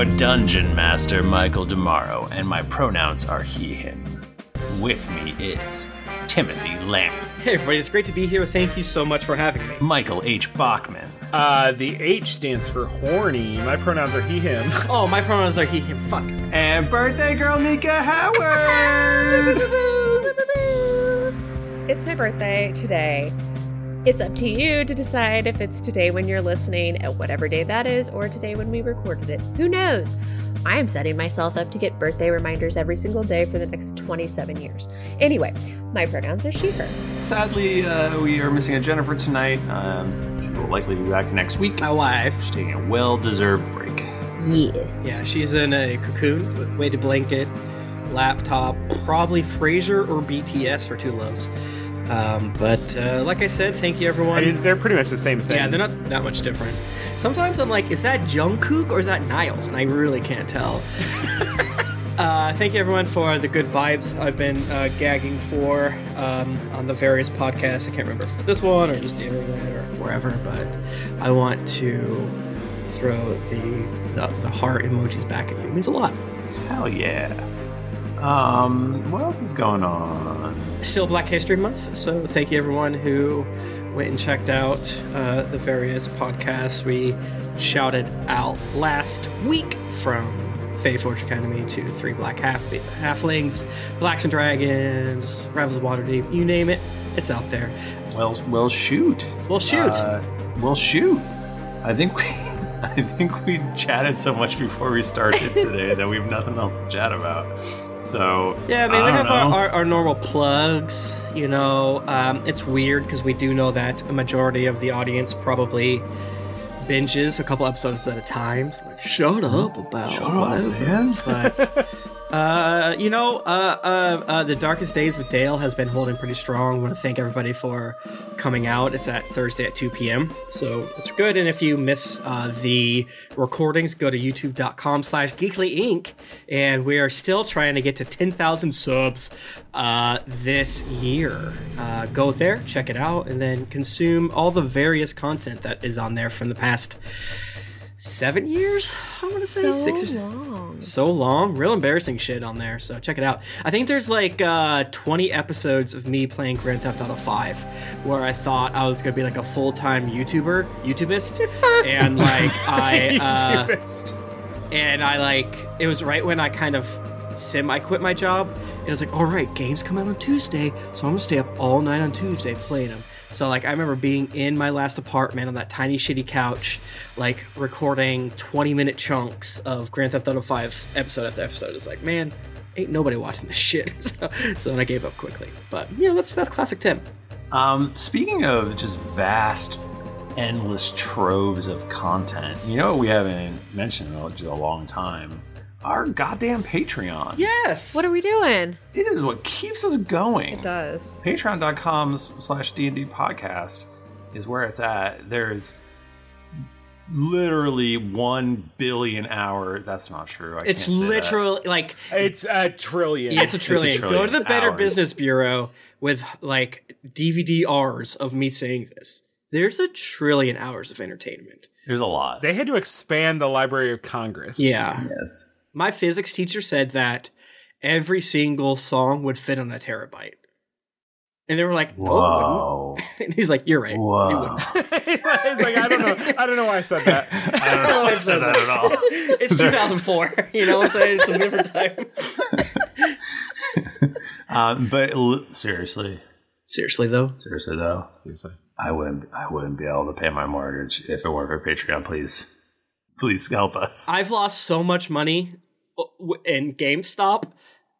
your dungeon master, Michael Demaro, and my pronouns are he, him. With me is Timothy Lamb, Hey everybody, it's great to be here. Thank you so much for having me. Michael H. Bachman, Uh, the H stands for horny. My pronouns are he, him. Oh, my pronouns are he, him. Fuck. and birthday girl Nika Howard. It's my birthday today. It's up to you to decide if it's today when you're listening at whatever day that is or today when we recorded it. Who knows? I am setting myself up to get birthday reminders every single day for the next 27 years. Anyway, my pronouns are she, her. Sadly, uh, we are missing a Jennifer tonight. Um, she will likely be back next week. My wife. She's taking a well-deserved break. Yes. Yeah, she's in a cocoon with weighted blanket, laptop, probably Frasier or BTS for two loves. Um, but uh, like I said, thank you everyone. I mean, they're pretty much the same thing. yeah, they're not that much different. Sometimes I'm like, is that Jungkook or is that Niles? And I really can't tell. uh, thank you everyone for the good vibes I've been uh, gagging for um, on the various podcasts. I can't remember if it's this one or just the internet or wherever, but I want to throw the, the the heart emojis back at you. It means a lot. Hell yeah. Um, what else is going on? Still Black History Month, so thank you everyone who went and checked out uh, the various podcasts we shouted out last week from Fae Forge Academy to Three Black Half Halflings, Blacks and Dragons, Rivals of Waterdeep, you name it, it's out there. Well, well, shoot. Well, shoot. Uh, well, shoot. I think we, I think we chatted so much before we started today that we have nothing else to chat about. So Yeah, I mean, we have our, our, our normal plugs. You know, um, it's weird because we do know that a majority of the audience probably binges a couple episodes at a time. So like, shut up about Shut up, man. But uh, you know, uh, uh, uh, the Darkest Days with Dale has been holding pretty strong. I want to thank everybody for coming out. It's at Thursday at 2 p.m. So it's good. And if you miss uh, the recordings, go to youtube.com slash geekly inc. And we are still trying to get to 10,000 subs uh, this year. Uh, go there, check it out, and then consume all the various content that is on there from the past seven years. I want to say So six or long. so long real embarrassing shit on there so check it out i think there's like uh 20 episodes of me playing grand theft auto 5 where i thought i was gonna be like a full-time youtuber youtubist and like i uh YouTubist. and I like it was right when I kind of semi quit my job. And it was like, all right, games come out on Tuesday, so I'm gonna stay up all night on Tuesday playing them. So like I remember being in my last apartment on that tiny shitty couch, like recording 20 minute chunks of Grand Theft Auto 5 episode after episode. It's like, man, ain't nobody watching this shit. So, so then I gave up quickly. But yeah, that's that's classic Tim. Um, speaking of just vast, endless troves of content, you know we haven't mentioned in a long time? Our goddamn Patreon. Yes. What are we doing? It is what keeps us going. It does. Patreon.com slash D&D podcast is where it's at. There's literally one billion hour. That's not true. I it's can't say that. literally like It's a trillion. Yeah, it's a trillion. Go to the Better hours. Business Bureau with like DVDRs of me saying this. There's a trillion hours of entertainment. There's a lot. They had to expand the Library of Congress. Yeah. yes. My physics teacher said that every single song would fit on a terabyte. And they were like, no, Whoa. And he's like, you're right. It Whoa. wouldn't. It's like I don't know. I don't know why I said that. I don't know why I said that at all. It's 2004. You know what I'm saying? It's a different time. Um, but l- seriously, Seriously, though. seriously though, Seriously. I wouldn't, I wouldn't be able to pay my mortgage if it weren't for Patreon. Please, please help us. I've lost so much money uh, in GameStop,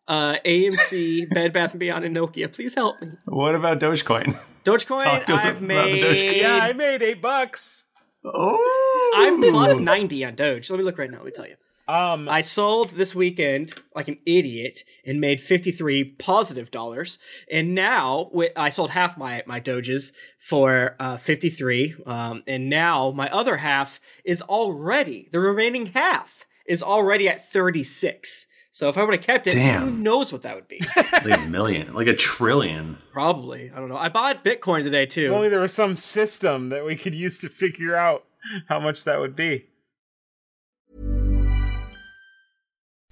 uh, AMC, Bed Bath & Beyond, and Nokia. Please help me. what about Dogecoin? Dogecoin, Talk to us I've about the Dogecoin. made. Yeah, I made eight bucks. Oh, I'm plus 90 on Doge. Let me look right now. Let me tell you. Um, I sold this weekend like an idiot and made 53 positive dollars. And now wi- I sold half my, my Doges for uh, 53. Um, and now my other half is already, the remaining half is already at 36. So if I would have kept it, Damn. who knows what that would be? like a million, like a trillion. Probably. I don't know. I bought Bitcoin today if too. only there was some system that we could use to figure out how much that would be.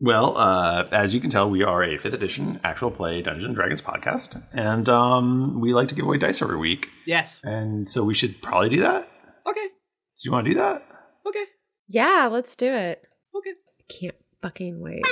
Well, uh, as you can tell, we are a fifth edition actual play Dungeons and Dragons podcast, and um, we like to give away dice every week. Yes. And so we should probably do that. Okay. Do you want to do that? Okay. Yeah, let's do it. Okay. I can't fucking wait.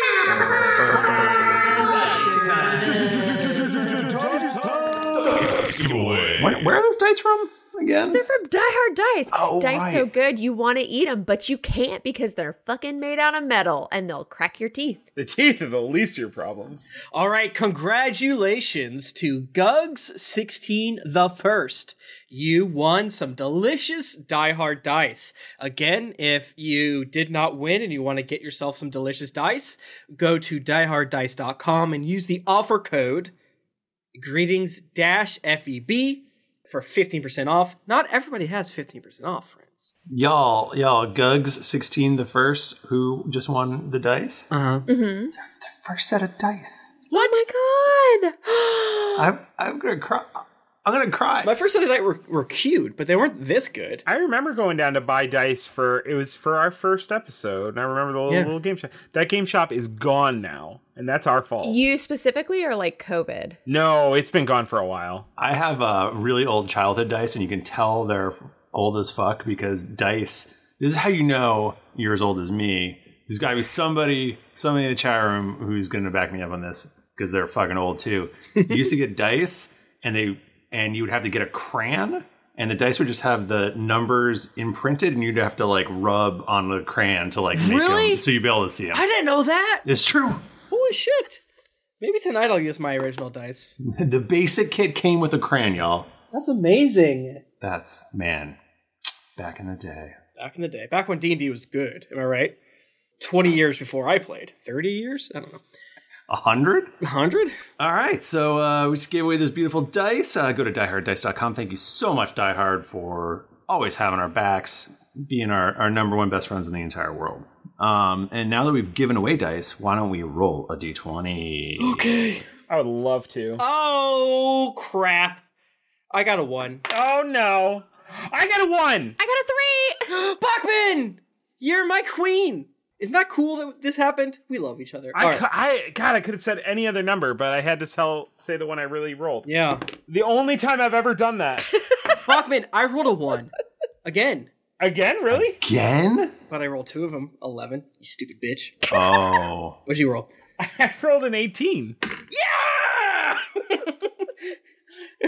When, where are those dice from again? They're from Die Hard Dice. Oh, dice so good you want to eat them, but you can't because they're fucking made out of metal and they'll crack your teeth. The teeth are the least of your problems. All right, congratulations to Gugs16 the First. You won some delicious Die Hard dice. Again, if you did not win and you want to get yourself some delicious dice, go to dieharddice.com and use the offer code greetings dash FEB for 15% off. Not everybody has 15% off, friends. Y'all, y'all, Gugs sixteen the first, who just won the dice. Uh huh. Mm-hmm. Their, their first set of dice. What? Oh my god! I'm, I'm gonna cry. I'm gonna cry. My first set of dice were, were cute, but they weren't this good. I remember going down to buy dice for it was for our first episode, and I remember the little, Yeah. little game shop. That game shop is gone now, and that's our fault. you specifically or like COVID? no, it's been gone for a while. I have a really old childhood dice, and you can tell they're old as fuck because dice. This is how you know you're as old as me. There's got to be somebody, somebody in the chat room who's going to back me up on this because they're fucking old too. you used to get dice, and they and you would have to get a crayon, and the dice would just have the numbers imprinted, and you'd have to like rub on the crayon to like make Really? them so you'd be able to see them. I didn't know that. It's true. Holy shit. Maybe tonight I'll use my original dice. The basic kit came with a crayon, y'all. That's amazing. That's man, back in the day. Back in the day, back when D and D was good. Am I right? Twenty years before I played. Thirty years? I don't know. A hundred? A hundred? All right, so uh, we just gave away those beautiful dice. Uh, go to dieharddice.com. Thank you so much, Diehard, for always having our backs, being our, our number one best friends in the entire world. Um, and now that we've given away dice, why don't we roll a d20? Okay. I would love to. Oh crap! I got a one. Oh no, I got a one. I got a three. Bachman, you're my queen. Isn't that cool that this happened? We love each other. I, All right. cou- I God, I could have said any other number, but I had to tell say the one I really rolled. Yeah. The only time I've ever done that. Bachman, I rolled a one. Again. Again, really? Again? But I rolled two of them. Eleven. You stupid bitch. Oh. What'd you roll? I rolled an eighteen. Yeah!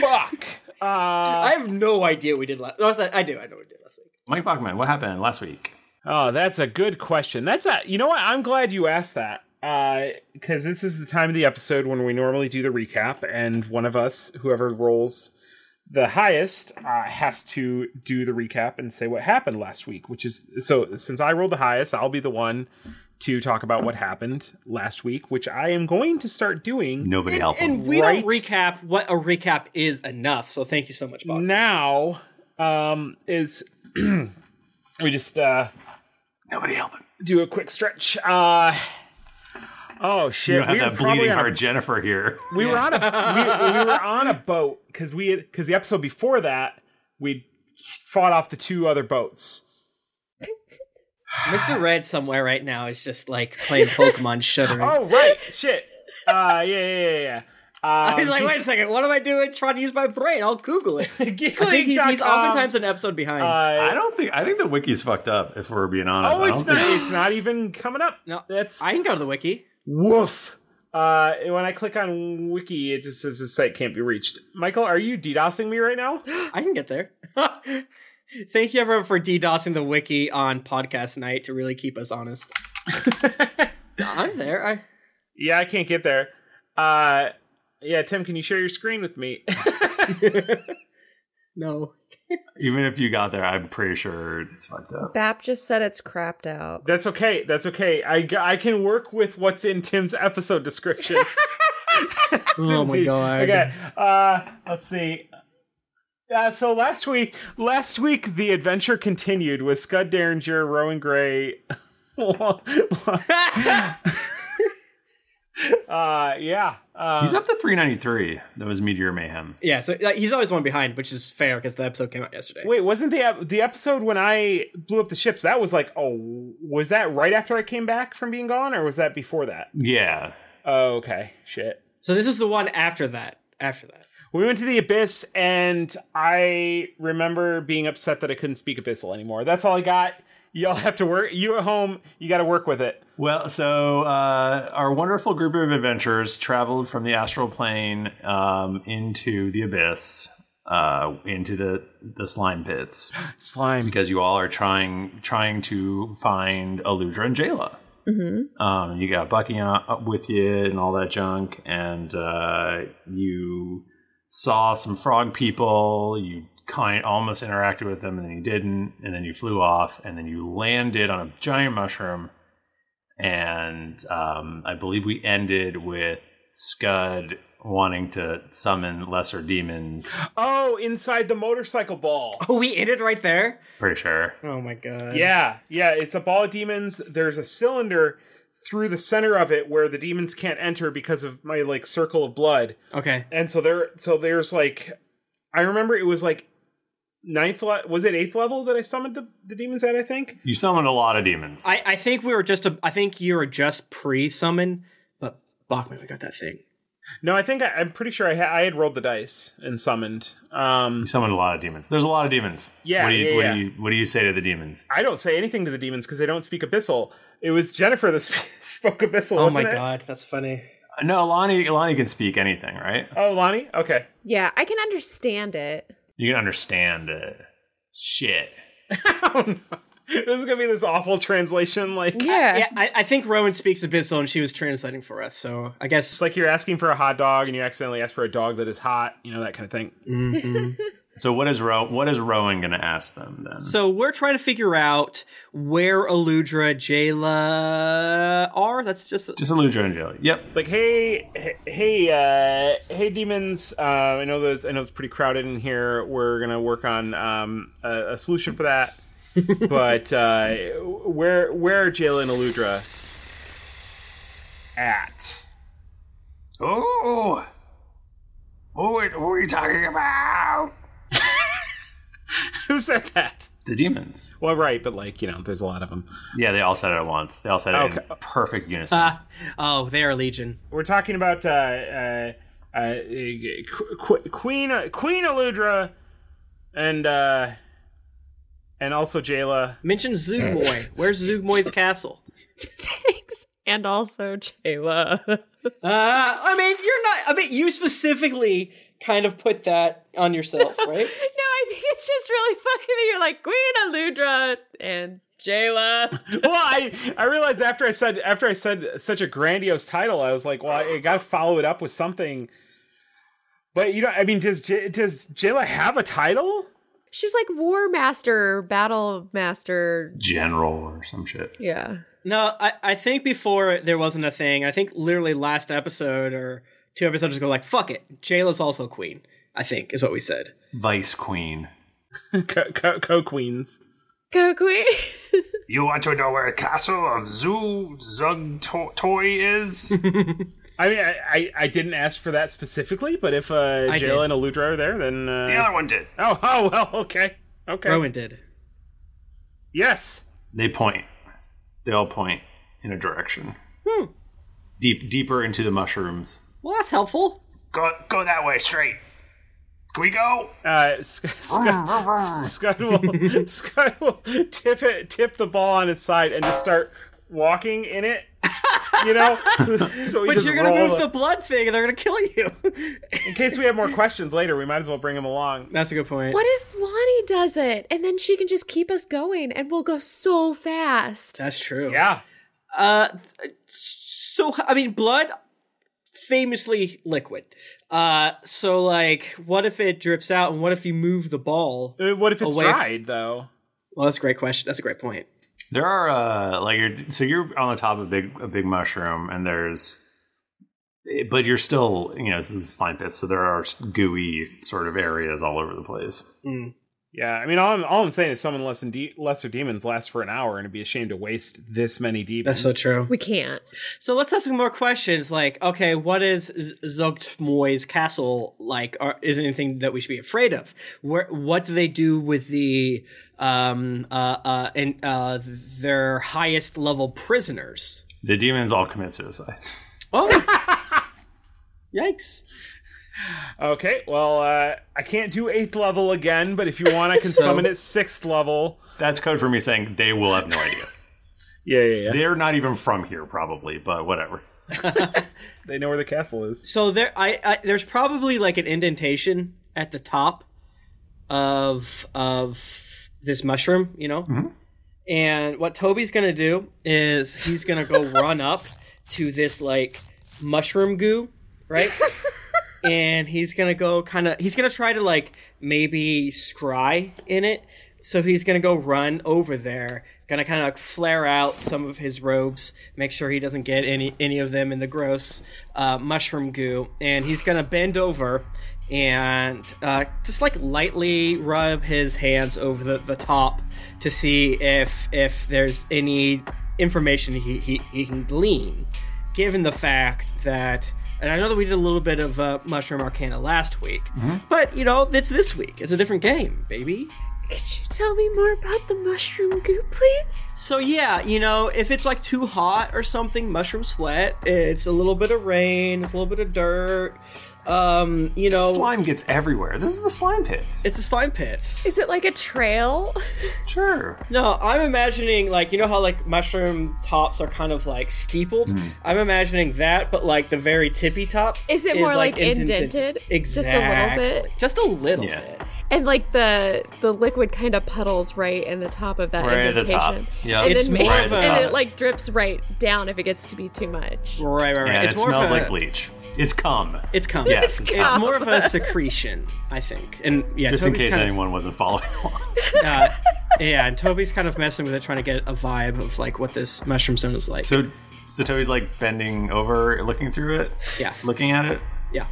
Fuck. Uh, I have no idea what we did last. No, I I do. I know what we did last week. Mike Bachman, what happened last week? Oh, that's a good question. That's a you know what? I'm glad you asked that. Uh, because this is the time of the episode when we normally do the recap, and one of us, whoever rolls the highest, uh, has to do the recap and say what happened last week. Which is so. Since I rolled the highest, I'll be the one to talk about what happened last week, which I am going to start doing. Nobody help And we Right. don't recap what a recap is enough. So thank you so much, Bob. now. Um, is we just uh Nobody help him. do a quick stretch. Uh oh shit! You don't have we that bleeding on a- heart Jennifer here. We were on a we, we were on a boat because we because the episode before that we fought off the two other boats. Mr. Red somewhere right now is just like playing Pokemon shuddering. Oh right, shit. Uh, yeah, yeah, yeah, yeah. Um, He's like, wait a second, what am I doing? Trying to use my brain? I'll Google it. I think he's, he's oftentimes an episode behind. I don't think. I think the wiki's fucked up. If we're being honest, oh, I it's don't not. think. It's not even coming up. No, that's. I can go to the wiki. Woof. Uh, when I click on wiki, it just says the site can't be reached. Michael, are you DDoSing me right now? I can get there. Thank you everyone for DDoSing the wiki on podcast night to really keep us honest. I'm there. I Yeah, I can't get there. Uh, yeah, Tim, can you share your screen with me? no. Even if you got there, I'm pretty sure it's fucked up. Bap just said it's crapped out. That's okay. That's okay. I, I can work with what's in Tim's episode description. Oh my god. Okay. Uh, let's see. Uh, so last week, last week the adventure continued with Scud Derringer, Rowan Gray. uh, yeah. Uh, He's up to 393. That was Meteor Mayhem. Yeah, so like, he's always one behind, which is fair because the episode came out yesterday. Wait, wasn't the the episode when I blew up the ships? That was like, oh, was that right after I came back from being gone, or was that before that? Yeah. Oh, okay. Shit. So this is the one after that. After that. We went to the abyss, and I remember being upset that I couldn't speak abyssal anymore. That's all I got. Y'all have to work. You at home, you got to work with it. Well, so uh, our wonderful group of adventurers traveled from the astral plane um, into the abyss, uh, into the the slime pits. slime, because you all are trying trying to find Aludra and Jayla. Mm-hmm. Um, you got Bucky up with you and all that junk, and uh, you saw some frog people. You kind almost interacted with them, and then you didn't, and then you flew off, and then you landed on a giant mushroom. And um, I believe we ended with Scud wanting to summon lesser demons. Oh, inside the motorcycle ball. Oh, we ended right there. Pretty sure. Oh my god. Yeah, yeah. It's a ball of demons. There's a cylinder through the center of it where the demons can't enter because of my like circle of blood. Okay. And so there, so there's like, I remember it was like ninth. Le- was it eighth level that I summoned the, the demons at? I think. You summoned a lot of demons. I, I think we were just a, I think you were just pre-summon, but Bachman, we got that thing. No, I think I, I'm pretty sure I, ha- I had rolled the dice and summoned. Um, You summoned a lot of demons. There's a lot of demons. Yeah, What do you yeah, what yeah. do you what do you say to the demons? I don't say anything to the demons because they don't speak abyssal. It was Jennifer that sp- spoke abyssal. Oh my wasn't it? god, that's funny. No, Lonnie Lonnie can speak anything, right? Oh, Lonnie. Okay. Yeah, I can understand it. You can understand it. Shit. This is gonna be this awful translation. Like, Yeah, I, I think Rowan speaks Abyssal and she was translating for us, so I guess it's like you're asking for a hot dog and you accidentally ask for a dog that is hot. You know that kind of thing. Mm-hmm. So what is Ro- what is Rowan going to ask them then? So we're trying to figure out where Aludra, Jayla are. That's just Just Aludra and Jayla. Yep. It's like, hey, hey, hey, uh, hey, demons. Uh, I know those. I know it's pretty crowded in here. We're gonna work on um, a, a solution for that. but uh, where where are Jayla and Aludra at? Oh, what, what are you talking about? Who said that? The demons. Well, right, but like you know, there's a lot of them. Yeah, they all said it at once. They all said it in perfect unison. Ah, oh, they are a Legion. We're talking about uh, uh, uh, Qu- Queen Queen Aludra and uh, and also Jayla. Mention Zuggtmoy. Where's Zuggtmoy's castle? Thanks. And also Jayla. Uh, I mean, you're not. I mean, you specifically kind of put that on yourself, right? no, I I think it's just really funny that you're like Queen Aludra and Jayla. well, I I realized after I said after I said such a grandiose title, I was like, well, I got to follow it up with something. But you know, I mean, does J- does Jayla have a title? She's like War Master, Battle Master. General or some shit. Yeah. No, I, I think before there wasn't a thing. I think literally last episode or two episodes ago, like, fuck it. Jayla's also queen, I think, is what we said. Vice Queen. Co- co queens. Co queen. You want to know where the castle of Zoo Zug to- Toy is? I mean, I, I, I didn't ask for that specifically, but if uh, Jayla did. and Aludra are there, then uh, the other one did. Oh, oh well, okay, okay. Rowan did. Yes. They point. They all point in a direction. Hmm. Deep, deeper into the mushrooms. Well, that's helpful. Go, go that way, straight. Can we go? Uh, Sc- Scud, Scud will Scud will tip it, tip the ball on his side, and just start walking in it. You know, so But you're gonna roll move it. the blood thing and they're gonna kill you. In case we have more questions later, we might as well bring him along. That's a good point. What if Lonnie does it and then she can just keep us going and we'll go so fast? That's true. Yeah. Uh, so I mean, blood famously liquid. Uh, so like, what if it drips out, and what if you move the ball? Uh, What if it's away f- dried though? well, that's a great question. That's a great point. There are uh like you're so you're on the top of a big a big mushroom and there's but you're still you know this is a slime pit so there are gooey sort of areas all over the place. Yeah, I mean, all I'm, all I'm saying is summon less de- lesser demons lasts for an hour, and it'd be a shame to waste this many demons. That's so true. We can't. So let's ask some more questions. Like, okay, what is Z- Zuggtmoy's castle like? Or is it anything that we should be afraid of? Where, what do they do with the um uh uh and uh their highest level prisoners? The demons all commit suicide. Oh, yikes! Okay, well, uh, I can't do eighth level again, but if you want, I can So- summon it sixth level. That's code for me saying they will have no idea. Yeah, yeah, yeah. They're not even from here probably, but whatever. They know where the castle is. So there, I, I there's probably like an indentation at the top of of this mushroom, you know. And what Toby's gonna do is he's gonna go run up to this like mushroom goo, right? And he's gonna go kind of he's gonna try to like maybe scry in it. So he's gonna go run over there, gonna kind of like flare out some of his robes, make sure he doesn't get any any of them in the gross uh, mushroom goo, and he's gonna bend over and uh, just like lightly rub his hands over the, the top to see if if there's any information he, he, he can glean given the fact that and I know that we did a little bit of uh, Mushroom Arcana last week, but you know, it's this week. It's a different game, baby. Could you tell me more about the mushroom goo, please? So yeah, you know, if it's like too hot or something, mushroom sweat. It's a little bit of rain. It's a little bit of dirt. Um, you know, slime gets everywhere. This is the slime pits. It's the slime pits. Is it like a trail? Sure. No, I'm imagining like you know how like mushroom tops are kind of like steepled. Mm-hmm. I'm imagining that, but like the very tippy top. Is it more like indented. indented? Exactly. Just a little bit? Just a little bit. And like the the liquid kind of puddles right in the top of that Right at the indentation. top. Yeah. And It's then more ma- of a- and it like drips right down if it gets to be too much. Right, right, right. Yeah, it's it more smells of a, like bleach. It's cum. It's cum. Yes, it's, it's cum. more of a secretion, I think. And yeah, Just in case kind of- anyone wasn't following along. uh, yeah, and Toby's kind of messing with it, trying to get a vibe of like what this mushroom zone is like. So, so Toby's like bending over, looking through it. Yeah. Looking at it. Yeah.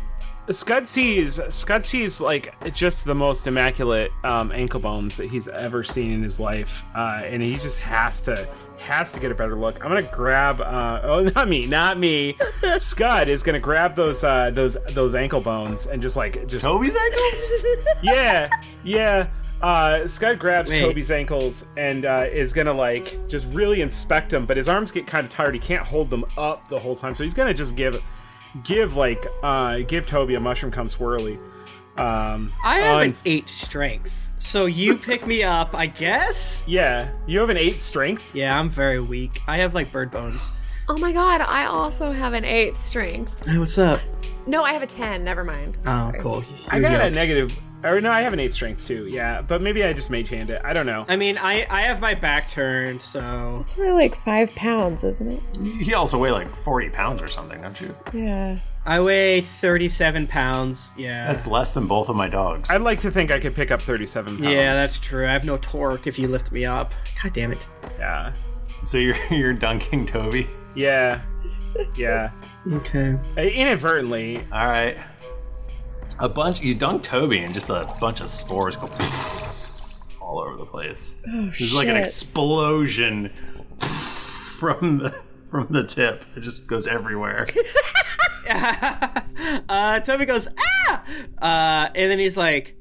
Scud sees Scud sees like just the most immaculate um, ankle bones that he's ever seen in his life, uh, and he just has to has to get a better look. I'm gonna grab. Uh, oh, not me, not me. Scud is gonna grab those uh, those those ankle bones and just like just Toby's ankles. yeah, yeah. Uh, Scud grabs Wait. Toby's ankles and uh, is gonna like just really inspect them, but his arms get kind of tired. He can't hold them up the whole time, so he's gonna just give give like uh, give Toby a mushroom come swirly. Um, I have on- an eight strength, so you pick me up, I guess. yeah. You have an eight strength. Yeah, I'm very weak. I have like bird bones. Oh my god, I also have an eight strength. Hey, what's up? No, I have a ten. Never mind. Oh, cool. I You're got a negative. Or no, I have an eight strength too. Yeah, but maybe I just mage hand it. I don't know. I mean, I I have my back turned, so It's only like five pounds, isn't it? You also weigh like 40 pounds or something, don't you? Yeah. I weigh 37 pounds. Yeah. That's less than both of my dogs. I'd like to think I could pick up 37 pounds. Yeah, that's true. I have no torque if you lift me up. God damn it. Yeah. So you're you're dunking Toby? Yeah. Yeah. Okay. Uh, Inadvertently. All right. A bunch. You dunk Toby, and just a bunch of spores go all over the place. Oh, There's like an explosion from the from the tip. It just goes everywhere. uh, Toby goes, ah! Uh, and then he's like,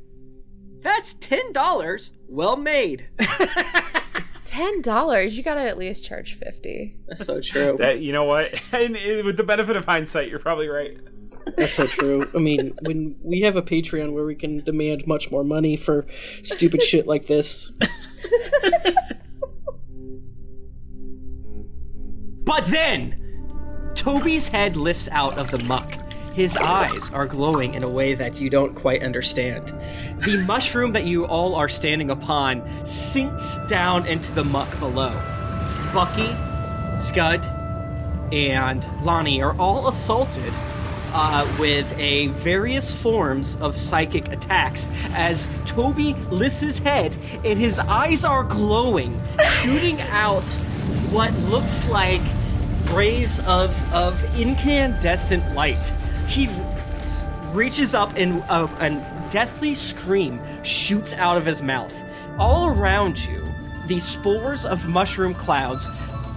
that's $10. Well made. Ten dollars. You gotta at least charge fifty. That's so true. That you know what? And uh, with the benefit of hindsight, you're probably right. That's so true. I mean, when we have a Patreon where we can demand much more money for stupid shit like this. But then, Toby's head lifts out of the muck. His eyes are glowing in a way that you don't quite understand. The mushroom that you all are standing upon sinks down into the muck below. Bucky, Scud, and Lonnie are all assaulted uh, with a various forms of psychic attacks as Toby lifts his head and his eyes are glowing, shooting out what looks like rays of, of incandescent light. He reaches up and uh, a deathly scream shoots out of his mouth. All around you, the spores of mushroom clouds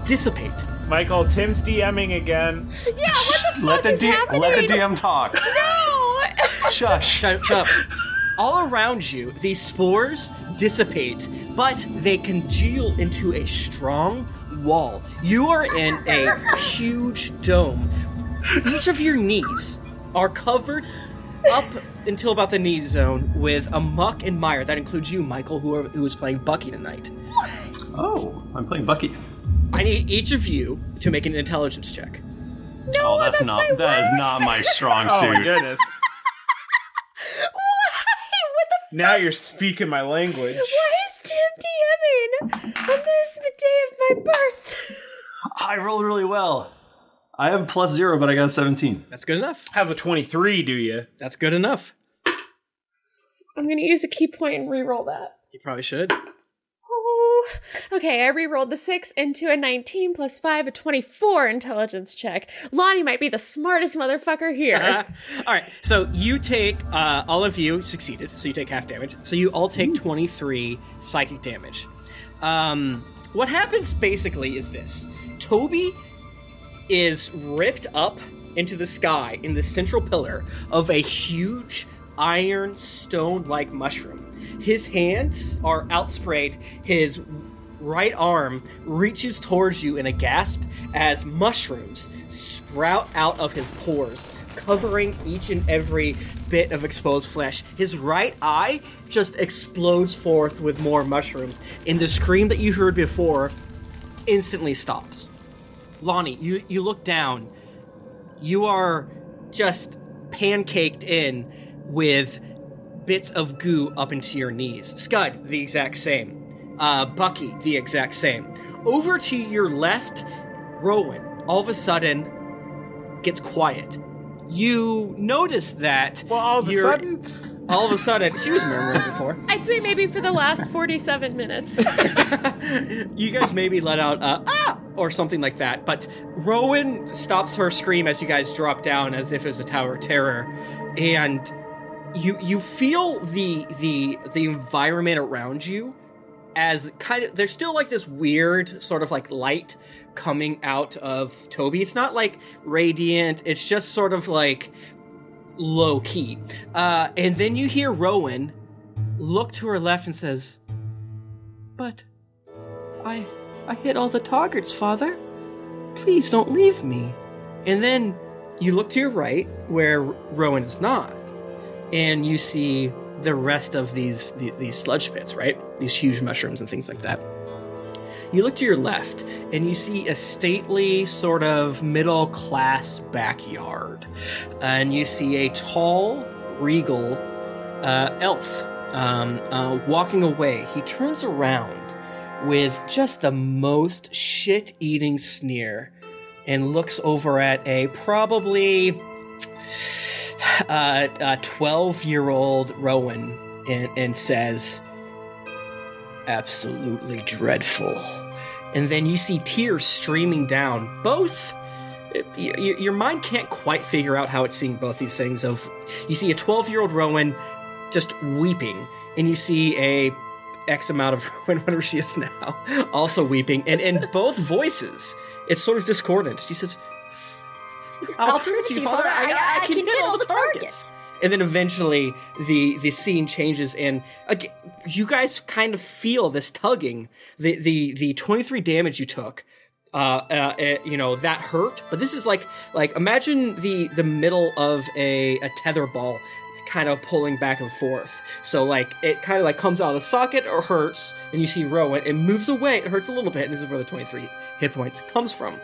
dissipate. Michael, Tim's DMing again. Yeah, what the let fuck the is D- happening? let the DM talk. No. Shush. Shut, shut up. All around you, these spores dissipate, but they congeal into a strong wall. You are in a huge dome. Each of your knees are covered up until about the knee zone with a muck and mire. That includes you, Michael, who, are, who is playing Bucky tonight. Oh, I'm playing Bucky. I need each of you to make an intelligence check. oh, that's, not that is not my strong Oh suit. my goodness. Why? What the Now you're speaking my language. Why is Tim DMing on this the day of my birth? I rolled really well. I have plus zero, but I got 17. That's good enough. How's a 23 do you? That's good enough. I'm gonna use a key point and re-roll that. You probably should. Okay. I re-rolled the six into a 19 plus five, a 24 intelligence check. Lonnie might be the smartest motherfucker here. all right, so you take uh, all of you succeeded, so you take half damage. So you all take twenty three psychic damage. Um, what happens basically is this: Toby is ripped up into the sky in the central pillar of a huge iron stone-like mushroom. His hands are outspread. His right arm reaches towards you in a gasp as mushrooms sprout out of his pores, covering each and every bit of exposed flesh. His right eye just explodes forth with more mushrooms, and the scream that you heard before instantly stops. Lonnie, you, you look down. You are just pancaked in with bits of goo up into your knees. Scud, the exact same. Uh, Bucky, the exact same. Over to your left, Rowan, all of a sudden, gets quiet. You notice that. Well, all of a sudden? All of a sudden, she was murmuring before. I'd say maybe for the last 47 minutes. you guys maybe let out a ah or something like that, but Rowan stops her scream as you guys drop down as if it was a tower of terror, and you you feel the the the environment around you as kind of there's still like this weird sort of like light coming out of Toby. It's not like radiant. It's just sort of like low key. Uh, and then you hear Rowan look to her left and says, "But I I hit all the targets, father. Please don't leave me." And then you look to your right where Rowan is not, and you see the rest of these these sludge pits, right? These huge mushrooms and things like that. You look to your left and you see a stately sort of middle class backyard. And you see a tall, regal uh, elf um, uh, walking away. He turns around with just the most shit eating sneer and looks over at a probably uh, a 12 year old Rowan and, and says, Absolutely dreadful. And then you see tears streaming down. Both. Your mind can't quite figure out how it's seeing both these things. Of you see a 12 year old Rowan just weeping, and you see a X amount of Rowan, whatever she is now, also weeping, and in both voices, it's sort of discordant. She says, "I'll, prove it to you, Father, I, I can hit all the targets." And then eventually, the the scene changes, and again, you guys kind of feel this tugging. The the the twenty three damage you took uh, uh, uh, you know that hurt. But this is like like imagine the the middle of a a tether ball kind of pulling back and forth. So like it kind of like comes out of the socket or hurts and you see rowan it moves away it hurts a little bit and this is where the 23 hit points comes from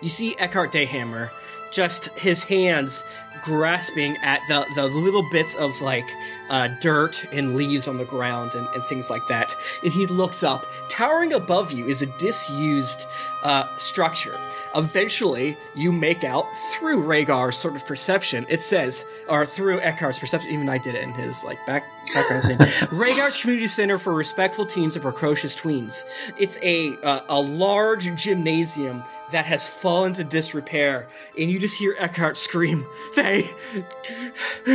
you see eckhart dayhammer just his hands grasping at the, the little bits of like uh, dirt and leaves on the ground and, and things like that. And he looks up. Towering above you is a disused uh, structure. Eventually, you make out through Rhaegar's sort of perception. It says, or through Eckhart's perception. Even I did it in his like back background scene. Rhaegar's Community Center for Respectful Teens and Precocious Tweens. It's a uh, a large gymnasium that has fallen to disrepair, and you just hear Eckhart scream, "They,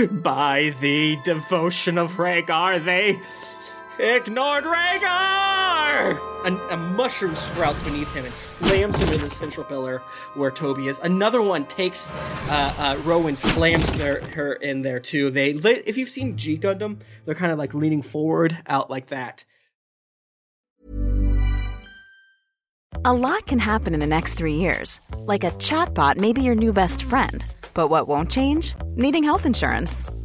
by the devotion of Rhaegar, they." Ignored Rhaegar! A, a mushroom sprouts beneath him and slams him into the central pillar where Toby is. Another one takes uh, uh, Rowan, slams their, her in there too. They, if you've seen G Gundam, they're kind of like leaning forward out like that. A lot can happen in the next three years. Like a chatbot may be your new best friend. But what won't change? Needing health insurance.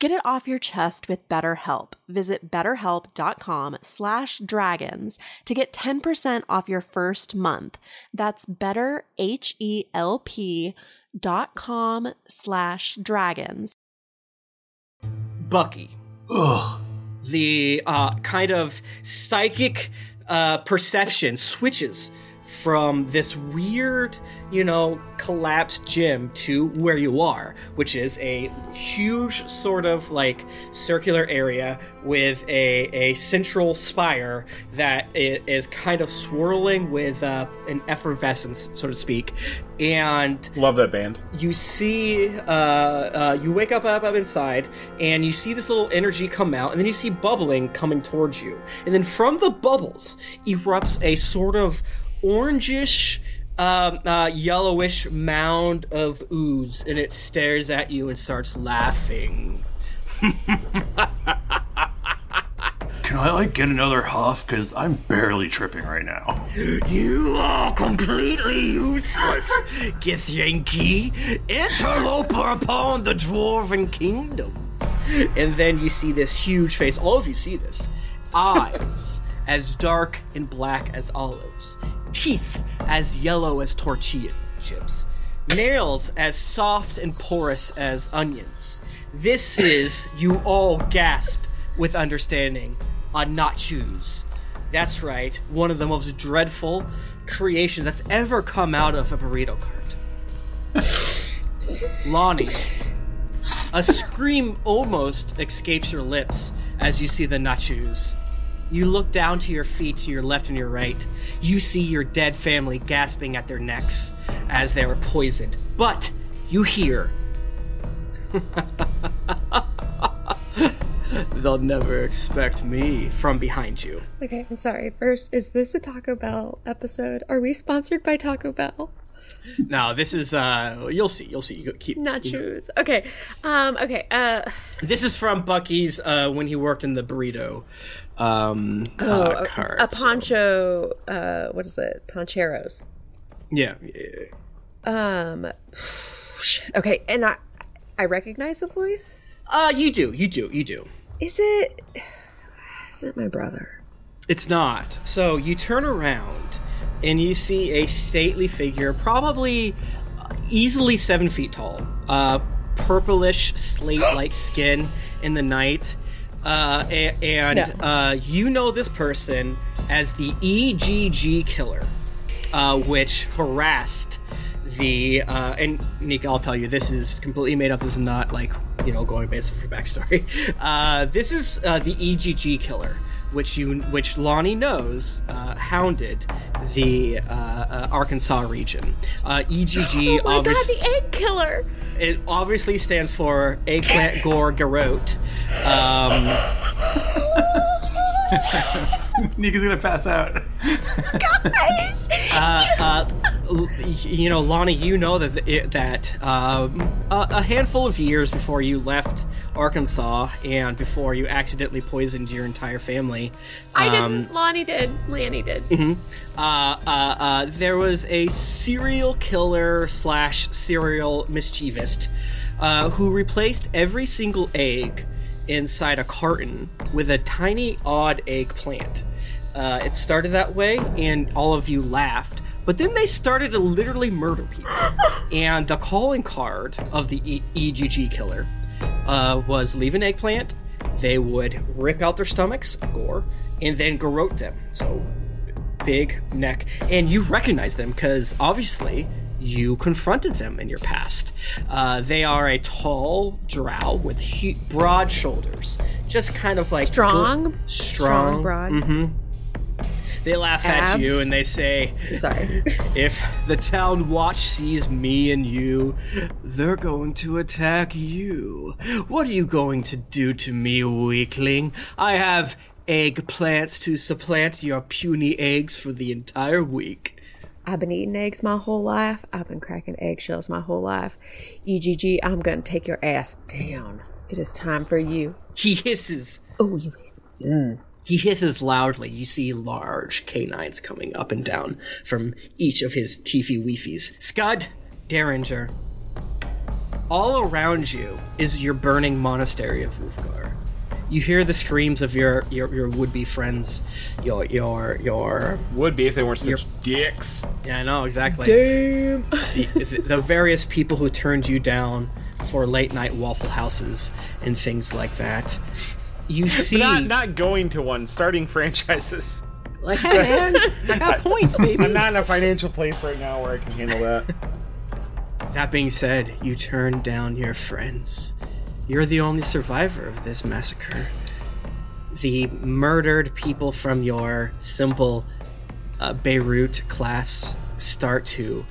Get it off your chest with BetterHelp. Visit betterhelp.com slash dragons to get 10% off your first month. That's betterhelp.com slash dragons. Bucky. Ugh. The uh, kind of psychic uh, perception switches from this weird, you know, collapsed gym to where you are, which is a huge sort of like circular area with a, a central spire that is kind of swirling with uh, an effervescence, so to speak. And love that band. You see, uh, uh, you wake up, up up inside, and you see this little energy come out, and then you see bubbling coming towards you, and then from the bubbles erupts a sort of orangish, uh, uh, yellowish mound of ooze, and it stares at you and starts laughing. Can I like get another huff? Cause I'm barely tripping right now. You are completely useless, Githyanki, interloper upon the dwarven kingdoms. And then you see this huge face. All of you see this. Eyes as dark and black as olives. Teeth as yellow as tortilla chips. Nails as soft and porous as onions. This is, you all gasp with understanding, a nachos. That's right, one of the most dreadful creations that's ever come out of a burrito cart. Lonnie, a scream almost escapes your lips as you see the nachos. You look down to your feet to your left and your right. You see your dead family gasping at their necks as they were poisoned. But you hear. They'll never expect me from behind you. Okay, I'm sorry. First, is this a Taco Bell episode? Are we sponsored by Taco Bell? No, this is uh you'll see, you'll see. You keep Nachos. Okay. Um okay. Uh This is from Bucky's uh when he worked in the burrito um oh, uh, a, cart. a poncho uh what is it? Poncheros. Yeah. yeah. Um Okay, and I I recognize the voice? Uh you do, you do, you do. Is it is it my brother? It's not. So you turn around and you see a stately figure, probably easily seven feet tall, uh, purplish slate-like skin in the night, uh, and No. uh, you know this person as the EGG killer, uh, which harassed the uh, and Nick, I'll tell you, this is completely made up. This is not like you know going based off your backstory. Uh, this is uh, the EGG killer, which you which Lonnie knows uh, hounded the uh, uh, Arkansas region. Uh, EGG Oh my god, the egg killer! it obviously stands for eggplant gore garrote. Um, Nika's gonna pass out. uh, uh, l- you know, Lonnie, you know that it, that um, a, a handful of years before you left Arkansas and before you accidentally poisoned your entire family, I um, didn't. Lonnie did. Lanny did. mhm, uh, uh, uh, there was a serial killer slash serial mischievist uh, who replaced every single egg inside a carton with a tiny odd eggplant. Uh, it started that way, and all of you laughed. But then they started to literally murder people. and the calling card of the e- EGG killer uh, was leave an eggplant. They would rip out their stomachs, gore, and then garrote them. So big neck, and you recognize them because obviously you confronted them in your past. Uh, they are a tall drow with hu- broad shoulders, just kind of like Strong? Strong, strong, broad. hmm They laugh at you and they say, "Sorry, if the town watch sees me and you, they're going to attack you. What are you going to do to me, weakling? I have eggplants to supplant your puny eggs for the entire week." I've been eating eggs my whole life. I've been cracking eggshells my whole life. EGG, I'm gonna take your ass down. It is time for you. He hisses. Oh, you. He hisses loudly. You see large canines coming up and down from each of his teefy weefies. Scud, Derringer. All around you is your burning monastery of Uthgar. You hear the screams of your your, your would be friends, your your your would be if they weren't such dicks. Yeah, I know exactly. Damn. The, the, the various people who turned you down for late night waffle houses and things like that. You see, not not going to one, starting franchises. Like, man, I got points, baby. I'm not in a financial place right now where I can handle that. That being said, you turn down your friends. You're the only survivor of this massacre. The murdered people from your simple uh, Beirut class start to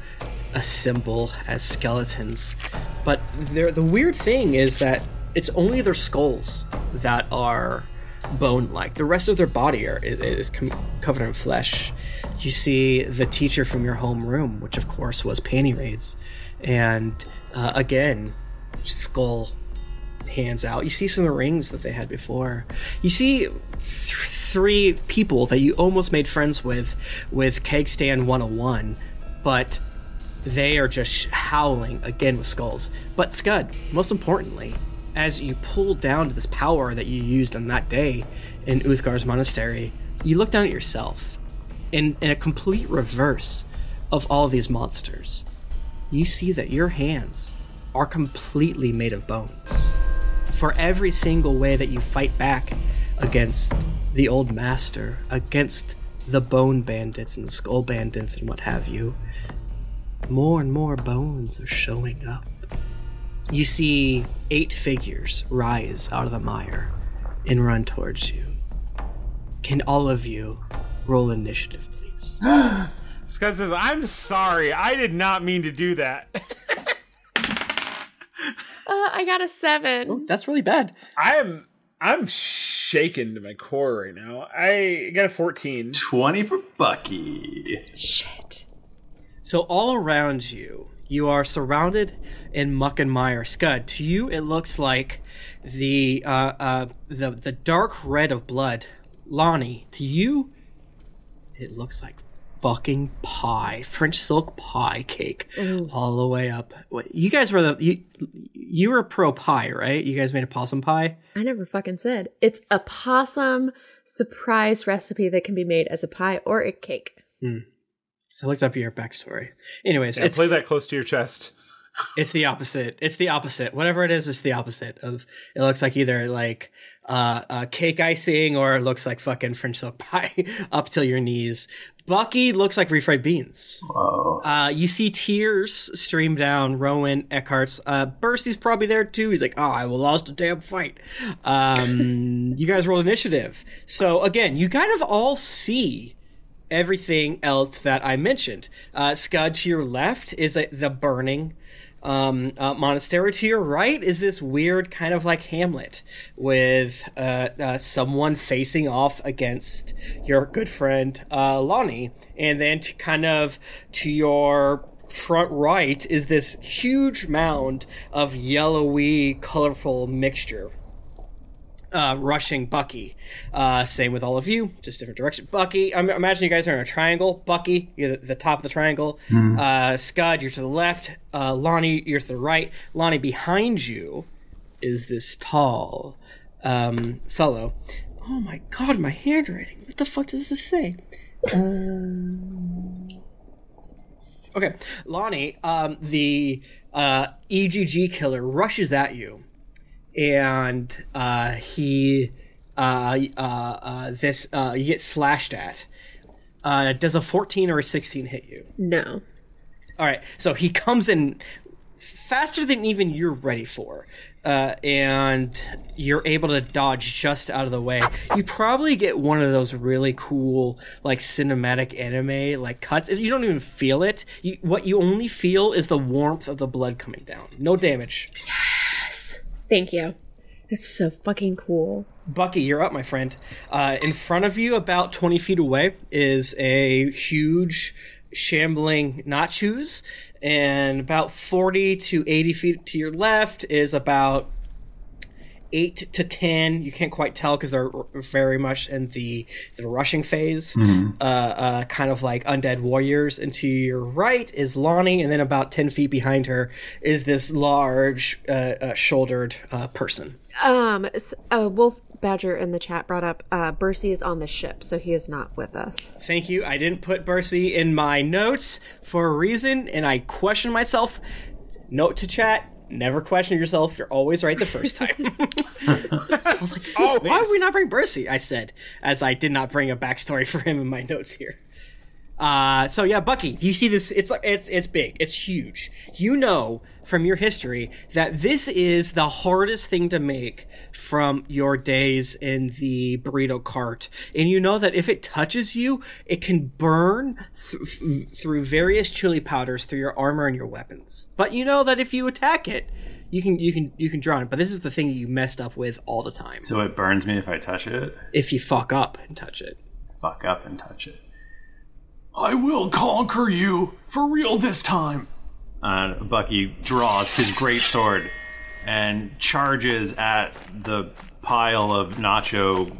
assemble as skeletons. But the weird thing is that it's only their skulls that are bone like. The rest of their body are, is, covered in flesh. You see the teacher from your home room, which of course was Panty Raids. And uh, again, skull hands out. You see some of the rings that they had before. You see th- three people that you almost made friends with with Keg Stand 101, but they are just howling again with skulls. But Scud, most importantly, as you pull down to this power that you used on that day in Uthgar's monastery, you look down at yourself. In, in a complete reverse of all these monsters, you see that your hands are completely made of bones. For every single way that you fight back against the old master, against the bone bandits and skull bandits and what have you, more and more bones are showing up. You see eight figures rise out of the mire and run towards you. Can all of you roll initiative, please? Scott says, I'm sorry. I did not mean to do that. Uh, I got a seven. That's really bad. I am I'm shaken to my core right now. I got a 14. 20 for Bucky. Shit. So all around you, you are surrounded in muck and mire. Scud, to you it looks like the uh, uh, the the dark red of blood. Lonnie, to you, it looks like fucking pie, French silk pie cake, Ooh. all the way up. You guys were the you you were pro pie, right? You guys made a possum pie. I never fucking said. It's a possum surprise recipe that can be made as a pie or a cake. Hmm. So I looked up your backstory. Anyways, Yeah, it's play that close to your chest. It's the opposite. It's the opposite. Whatever it is, it's the opposite of. It looks like either like uh, uh, cake icing or it looks like fucking French silk pie up till your knees. Bucky looks like refried beans. Uh, you see tears stream down Rowan Eckhart's. Uh, Bercy's probably there too. He's like, oh, I lost a damn fight. Um, you guys roll initiative. So again, you kind of all see everything else that I mentioned. Uh, Scud to your left is a, the burning um, uh, monastery. To your right is this weird kind of like Hamlet with uh, uh, someone facing off against your good friend uh, Lonnie, and then to kind of to your front right is this huge mound of yellowy, colorful mixture uh, rushing Bucky. Uh, same with all of you, just different direction. Bucky, I'm imagine you guys are in a triangle. Bucky, you're the, the top of the triangle. Mhm. Uh, Scud, you're to the left. Uh, Lonnie, you're to the right. Lonnie, behind you is this tall um, fellow. Oh my god, my handwriting. What the fuck does this say? Um... Okay, Lonnie, um, the uh, EGG killer rushes at you, and uh, he, uh, uh, uh, this, uh, you get slashed at. Uh, does a 14 or a 16 hit you? No. All right, so he comes in faster than even you're ready for, uh, and you're able to dodge just out of the way. You probably get one of those really cool, like cinematic anime like cuts. You don't even feel it. You, what you only feel is the warmth of the blood coming down. No damage. Yes. Thank you. That's so fucking cool. Bucky, you're up, my friend. Uh, in front of you, about 20 feet away, is a huge, shambling Nachos. And about 40 to 80 feet to your left is about 8 to 10. You can't quite tell because they're very much in the, the rushing phase. Mhm. Uh, uh, kind of like undead warriors. And to your right is Lonnie. And then about 10 feet behind her is this large, uh, uh, shouldered uh, person. Um, s- uh, Wolf Badger in the chat brought up uh, Bercy is on the ship, so he is not with us. Thank you. I didn't put Bercy in my notes for a reason, and I question myself. Note to chat: never question yourself. You're always right the first time. I was like, oh, why would we not bring Bercy? I said, as I did not bring a backstory for him in my notes here. Uh, so yeah, Bucky, you see this? It's it's it's big. It's huge. You know from your history that this is the hardest thing to make from your days in the burrito cart, and you know that if it touches you, it can burn th- th- through various chili powders through your armor and your weapons. But you know that if you attack it, you can you can you can draw it. But this is the thing that you messed up with all the time. So it burns me if I touch it. If you fuck up and touch it. Fuck up and touch it. I will conquer you for real this time. And Bucky draws his great sword and charges at the pile of nacho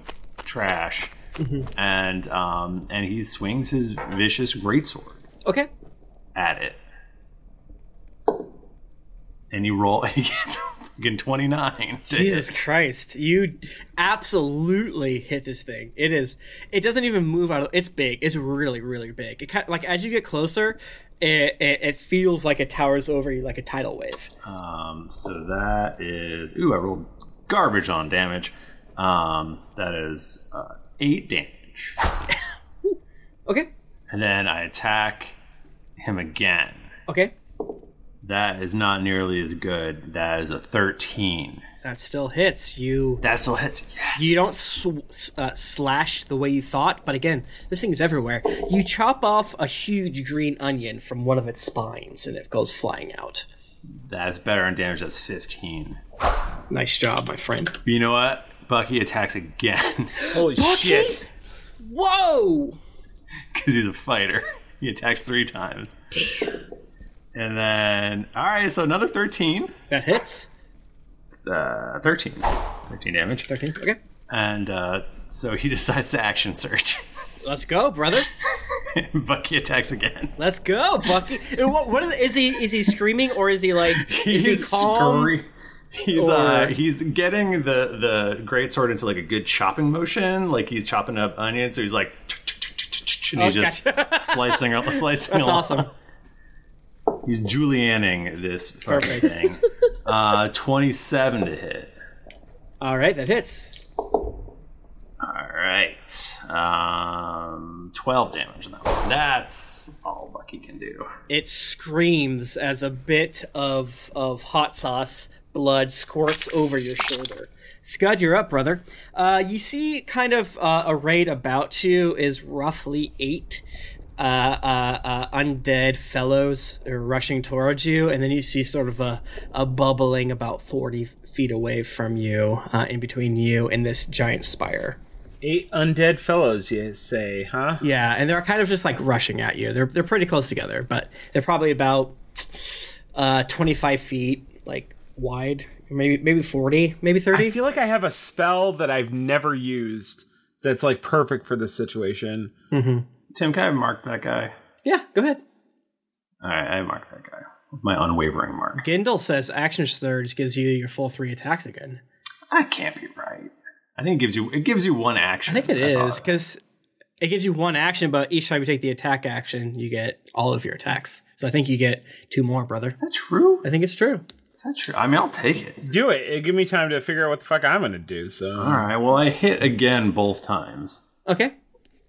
trash, Mhm. and um, and he swings his vicious greatsword Okay. at it. And he roll. He gets fucking twenty nine. Jesus Christ, you absolutely hit this thing. It is. It doesn't even move out of. It's big. It's really, really big. It kind like as you get closer, it, it, it feels like it towers over you like a tidal wave. Um, so that is ooh, I rolled garbage on damage. Um, that is uh, eight damage. okay. And then I attack him again. Okay. That is not nearly as good. That is a thirteen. That still hits you. That still hits. Yes. You don't sw- uh, slash the way you thought, but again, this thing's everywhere. You chop off a huge green onion from one of its spines, and it goes flying out. That's better on damage. That's fifteen. Nice job, my friend. But you know what? Bucky attacks again. Holy shit! Whoa! Because he's a fighter. He attacks three times. Damn. And then, all right, so another 13. That hits. Uh, 13. 13 damage. 13, okay. And uh, so he decides to action surge. Let's go, brother. Bucky attacks again. Let's go, Bucky. What, what is, is he? Is he screaming or is he like? is he He's calm? He's Or- uh he's getting the the great sword into like a good chopping motion, like he's chopping up onions. So he's like, and he's Oh, just slicing slicing That's awesome. He's Julienning this fucking Perfect. thing. Uh, twenty seven to hit. All right, that hits. All right. Um, 12 damage on that one. That's all Bucky can do. It screams as a bit of of hot sauce blood squirts over your shoulder. Scud, you're up, brother. Uh, you see, kind of uh, arrayed about you is roughly eight uh, uh, uh, undead fellows are rushing towards you, and then you see sort of a, a bubbling about 40 feet away from you, uh, in between you and this giant spire. Eight undead fellows, you say, huh? Yeah, and they're kind of just like rushing at you. They're they're pretty close together, but they're probably about uh, 25 feet like wide, maybe maybe 40, maybe 30. I feel like I have a spell that I've never used that's like perfect for this situation. Mm-hmm. Tim, can I mark that guy? Yeah, go ahead. All right, I mark that guy with my unwavering mark. Gindel says action surge gives you your full three attacks again. That can't be right. I think it gives you it gives you one action. I think it thought. is because it gives you one action, but each time you take the attack action, you get all of your attacks. So I think you get two more, brother. Is that true? I think it's true. Is that true? I mean, I'll take it. Do it. It give me time to figure out what the fuck I'm gonna do. So All right. Well, I hit again both times. Okay.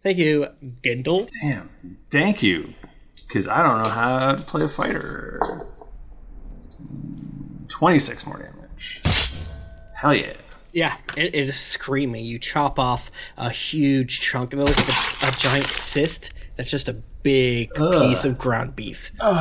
Thank you, Gendel. Damn. Thank you. Because I don't know how to play a fighter. 26 more damage. Hell yeah. Yeah, it, it is screaming. You chop off a huge chunk, it looks like a, a giant cyst. That's just a big Ugh. piece of ground beef. All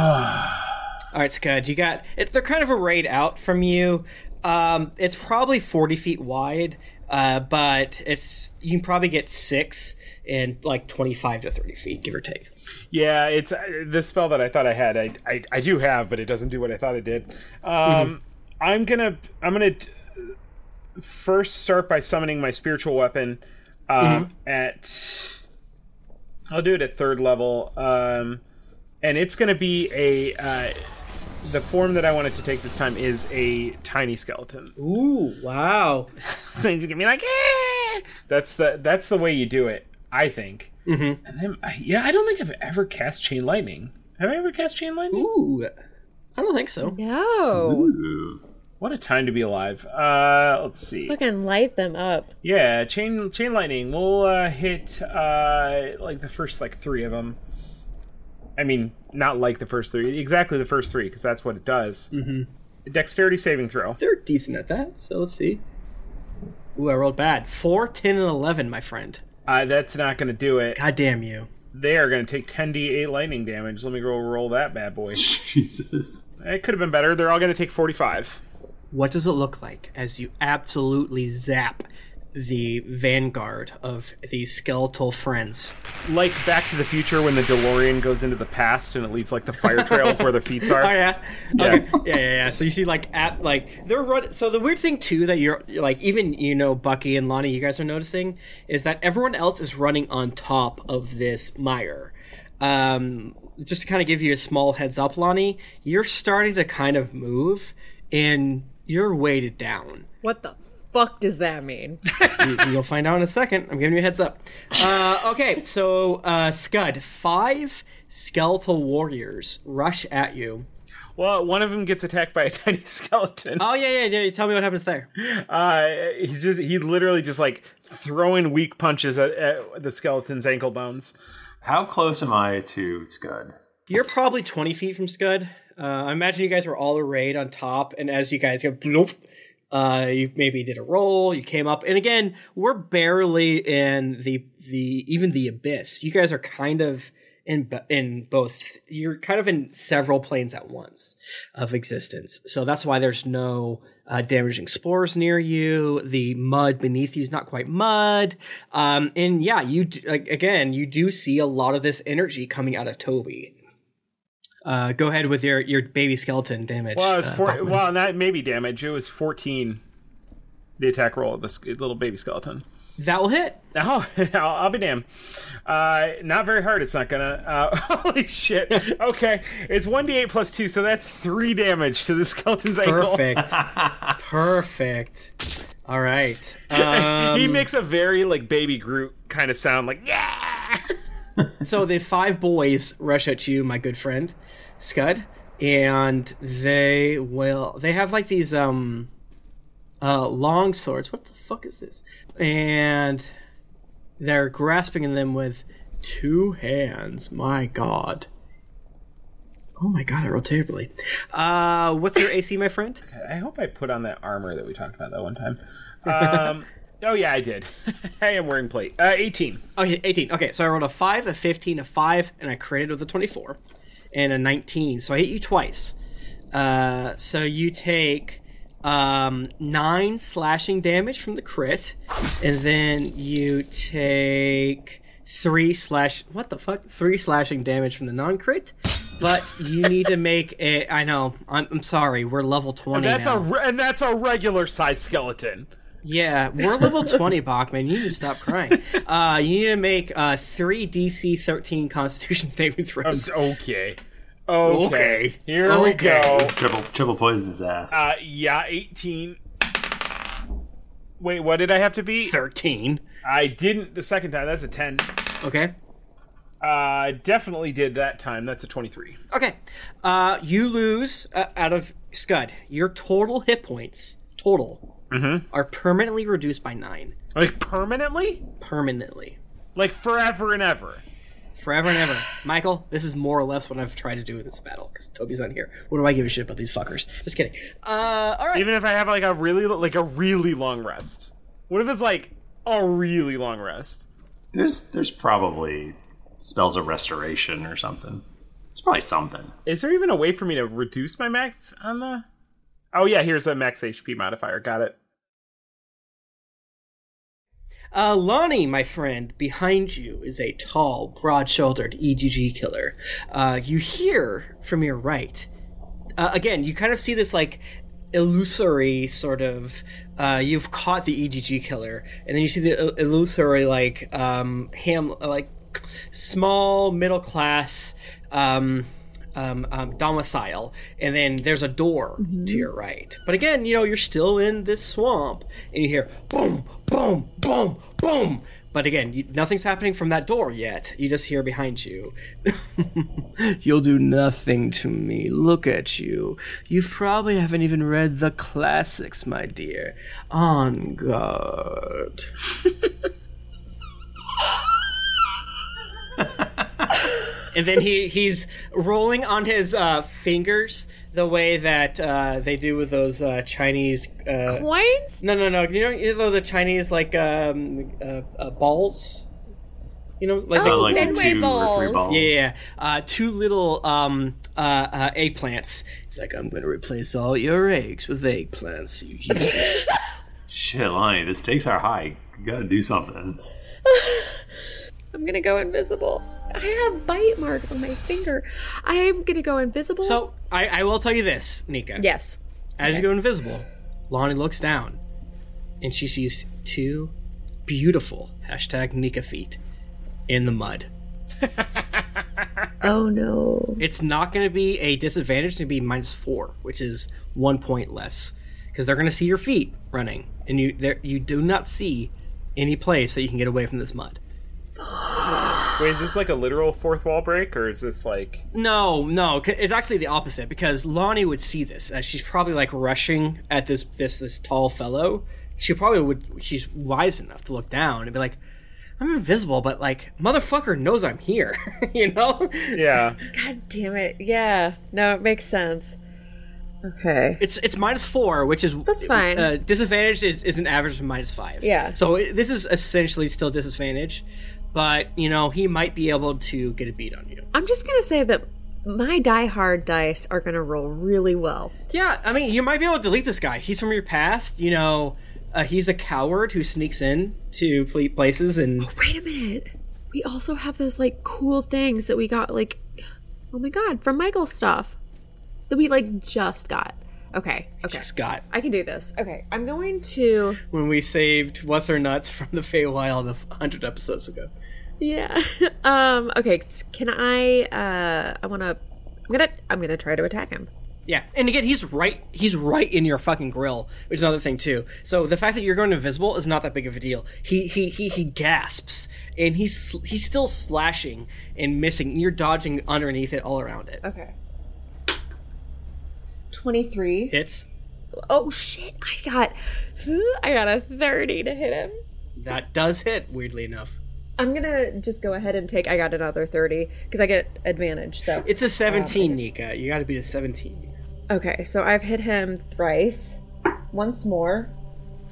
right, Scud, you got it. They're kind of arrayed out from you. Um, it's probably forty feet wide, uh, but it's you can probably get six in like twenty-five to thirty feet, give or take. Yeah, it's uh, the spell that I thought I had. I, I I do have, but it doesn't do what I thought it did. Um, Mhm. I'm gonna I'm gonna t- first start by summoning my spiritual weapon um, at. I'll do it at third level, um, and it's gonna be a. Uh, the form that I wanted to take this time is a tiny skeleton. Ooh! Wow! so he's gonna be like, eh! that's the that's the way you do it. I think. Mm-hmm. And then, I- yeah, I don't think I've ever cast chain lightning. Have I ever cast chain lightning? Ooh, I don't think so. No. What a time to be alive. Uh, let's see. Fucking light them up. Yeah, chain chain lightning. We'll uh, hit uh, like the first like three of them. I mean, not like the first three, exactly the first three, because that's what it does. Mm-hmm. Dexterity saving throw. They're decent at that, so let's see. Ooh, I rolled bad. Four, ten, and eleven, my friend. Uh, that's not going to do it. God damn you. They are going to take 10d8 lightning damage. Let me go roll that bad boy. Jesus. It could have been better. They're all going to take 45. What does it look like as you absolutely zap the vanguard of these skeletal friends? Like Back to the Future when the DeLorean goes into the past and it leaves like the fire trails where their feet are. Oh yeah, Yeah. Okay. yeah, yeah, yeah. So you see, like at like they're run. So the weird thing too that you're you're, like even you know Bucky and Lonnie, you guys are noticing is that everyone else is running on top of this mire. Um, just to kind of give you a small heads up, Lonnie, you're starting to kind of move, and you're weighted down. What the fuck does that mean? you, you'll find out in a second. I'm giving you a heads up. Uh, okay, so uh, Scud, five skeletal warriors rush at you. Well, one of them gets attacked by a tiny skeleton. Oh yeah, yeah, yeah. Tell me what happens there. Uh, he's just he literally just like throwing weak punches at, at the skeleton's ankle bones. How close am I to Scud? You're probably 20 feet from Scud. Uh, I imagine you guys were all arrayed on top, and as you guys go, bloop, uh, you maybe did a roll, you came up, and again, we're barely in the the even the abyss. You guys are kind of in in both. You're kind of in several planes at once of existence. So that's why there's no uh, damaging spores near you. The mud beneath you is not quite mud. Um, and yeah, you d- like, again, you do see a lot of this energy coming out of Toby. Uh, go ahead with your, your baby skeleton damage. Well, it was uh, four, Bachman. well, not maybe damage. It was fourteen. The attack roll of this little baby skeleton. That will hit. Oh, I'll, I'll be damned. Uh, not very hard. It's not gonna. Uh, holy shit. Okay, it's one d eight plus two, so that's three damage to the skeleton's ankle. Perfect. Perfect. All right. he Um, makes a very like baby Groot kind of sound, like yeah. So the five boys rush at you, my good friend, Scud, and they will. They have like these um, uh, long swords. What the fuck is this? And They're grasping them with two hands. My God. Oh my God, I rolled terribly. Uh, what's your AC, my friend? I hope I put on that armor that we talked about that one time. Um, oh yeah, I did. Hey, I am wearing plate. Uh, 18. Okay, 18. Okay, so I rolled a 5, a 15, a 5, and I critted with a 24. And a 19. So I hit you twice. Uh, so you take um, 9 slashing damage from the crit. And then you take 3 slash. What the fuck? 3 slashing damage from the non crit. But you need to make a. I know. I'm, I'm sorry. We're level 20 And that's now. a re- and that's a regular size skeleton. Yeah, we're level 20, Bachman. You need to stop crying. Uh, you need to make uh, three DC 13 Constitution saving throws. Okay. Okay. Okay. Here we go. Triple triple poison his ass. Uh, yeah, 18. Wait, what did I have to beat? 13. I didn't the second time. That's a 10. Okay. Uh, definitely did that time. That's a 23. Okay. Uh, you lose uh, out of Scud. Your total hit points, total, are permanently reduced by nine. Like permanently? Permanently. Like forever and ever. Forever and ever. Michael, this is more or less what I've tried to do in this battle because Toby's not here. What do I give a shit about these fuckers? Just kidding. Uh, all right. Even if I have like a really like a really long rest. What if it's like a really long rest? There's there's probably spells of restoration or something. It's probably something. Is there even a way for me to reduce my max on the? Oh yeah, here's a max HP modifier. Got it. Uh, Lonnie, my friend, behind you is a tall, broad-shouldered EGG killer. Uh, you hear from your right. Uh, again, you kind of see this like illusory sort of. Uh, you've caught the EGG killer, and then you see the illusory like um, ham like small middle class. Um, um, um, domicile, and then there's a door to your right. But again, you know, you're still in this swamp, and you hear boom, boom, boom, boom. But again, you, nothing's happening from that door yet. You just hear behind you. You'll do nothing to me. Look at you. You probably haven't even read the classics, my dear. On guard. and then he he's rolling on his uh, fingers the way that uh, they do with those uh, Chinese uh, Coins? No, no, no. You know, you know the Chinese like um, uh, uh, balls. You know, like Oh, like the Fenway two or three balls. balls. Yeah, yeah. yeah. Uh, two little um, uh, uh, eggplants. He's like, I'm going to replace all your eggs with eggplants. You useless. Shit, Lonnie, the stakes are high. You gotta do something. I'm gonna go invisible. I have bite marks on my finger. I am gonna go invisible. so I, I will tell you this, Nika. yes, As Okay. you go invisible, Lonnie looks down and she sees two beautiful hashtag Nika feet in the mud. Oh no. It's not going to be a disadvantage, it's going to be minus four, which is one point less. Because they're going to see your feet running, and you there you do not see any place that you can get away from this mud. Wait, is this like a literal fourth wall break, or is this like? No, no. it's actually the opposite because Lonnie would see this as she's probably like rushing at this this this tall fellow. She probably would. She's wise enough to look down and be like, "I'm invisible, but like motherfucker knows I'm here," you know? Yeah. God damn it. Yeah. No, it makes sense. Okay. It's it's minus four, which is That's fine. Uh, disadvantage is, is an average of minus five. Yeah. So it, this is essentially still disadvantage, but you know he might be able to get a beat on you. I'm just gonna say that my die hard dice are gonna roll really well. Yeah, I mean you might be able to delete this guy. He's from your past. You know, uh, he's a coward who sneaks in to places and. Wait a minute. We also have those like cool things that we got like oh my god, from Michael's stuff. That we like just got. Okay. Okay. Just got I can do this. Okay. I'm going to when we saved what's her nuts from the Feywild a hundred episodes ago. Yeah. um okay, can I uh I want to I'm going to I'm to try to attack him. Yeah, and again, he's right. He's right in your fucking grill, which is another thing too. So the fact that you're going invisible is not that big of a deal. He he he he gasps, and he's he's still slashing and missing. And you're dodging underneath it, all around it. Okay. 23. Hits. Oh shit. I got I got a 30 to hit him. That does hit. Weirdly enough. I'm gonna just go ahead and take. I got another thirty because I get advantage. So It's a um, 17, Nika. You gotta beat a 17. Okay, so I've hit him thrice. Once more.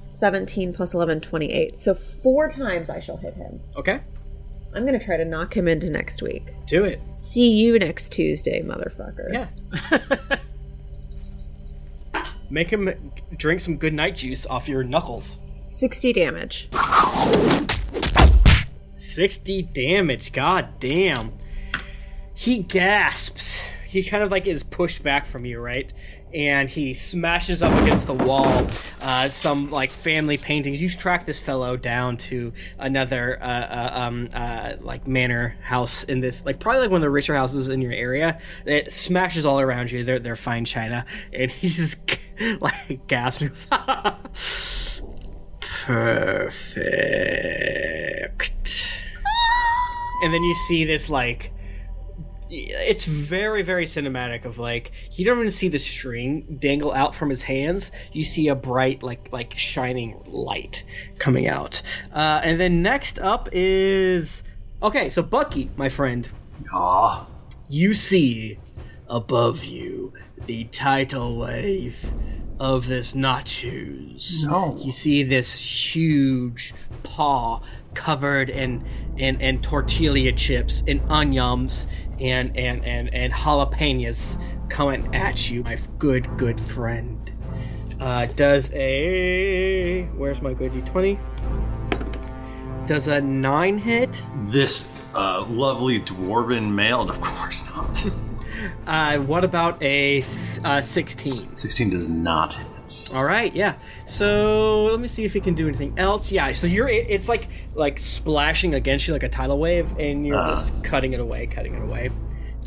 17 plus 11, 28. So four times I shall hit him. Okay. I'm to try to knock him into next week. Do it. See you next Tuesday, motherfucker. Yeah. Make him drink some good night juice off your knuckles. 60 damage. 60 damage. God damn. He gasps. He kind of like is pushed back from you, right? And he smashes up against the wall. Uh, some like family paintings. You track this fellow down to another uh, uh, um, uh, like manor house in this, like probably like one of the richer houses in your area. It smashes all around you. They're they're fine china, and he's like gasping. Perfect. And then you see this like it's very very cinematic of like you don't even see the string dangle out from his hands you see a bright like like shining light coming out uh, and then next up is okay so bucky my friend Aw. you see above you the tidal wave of this nachos No. you see this huge paw covered in in, in tortilla chips and onions and and and and jalapenos coming at you my good good friend uh does a where's my good d20 does a nine hit This uh, lovely dwarven male, of course not. uh what about a uh, 16 16 does not hit. All right, yeah. So let me see if he can do anything else. Yeah, so you're it- it's like like splashing against you like a tidal wave, and you're Ah. just cutting it away, cutting it away.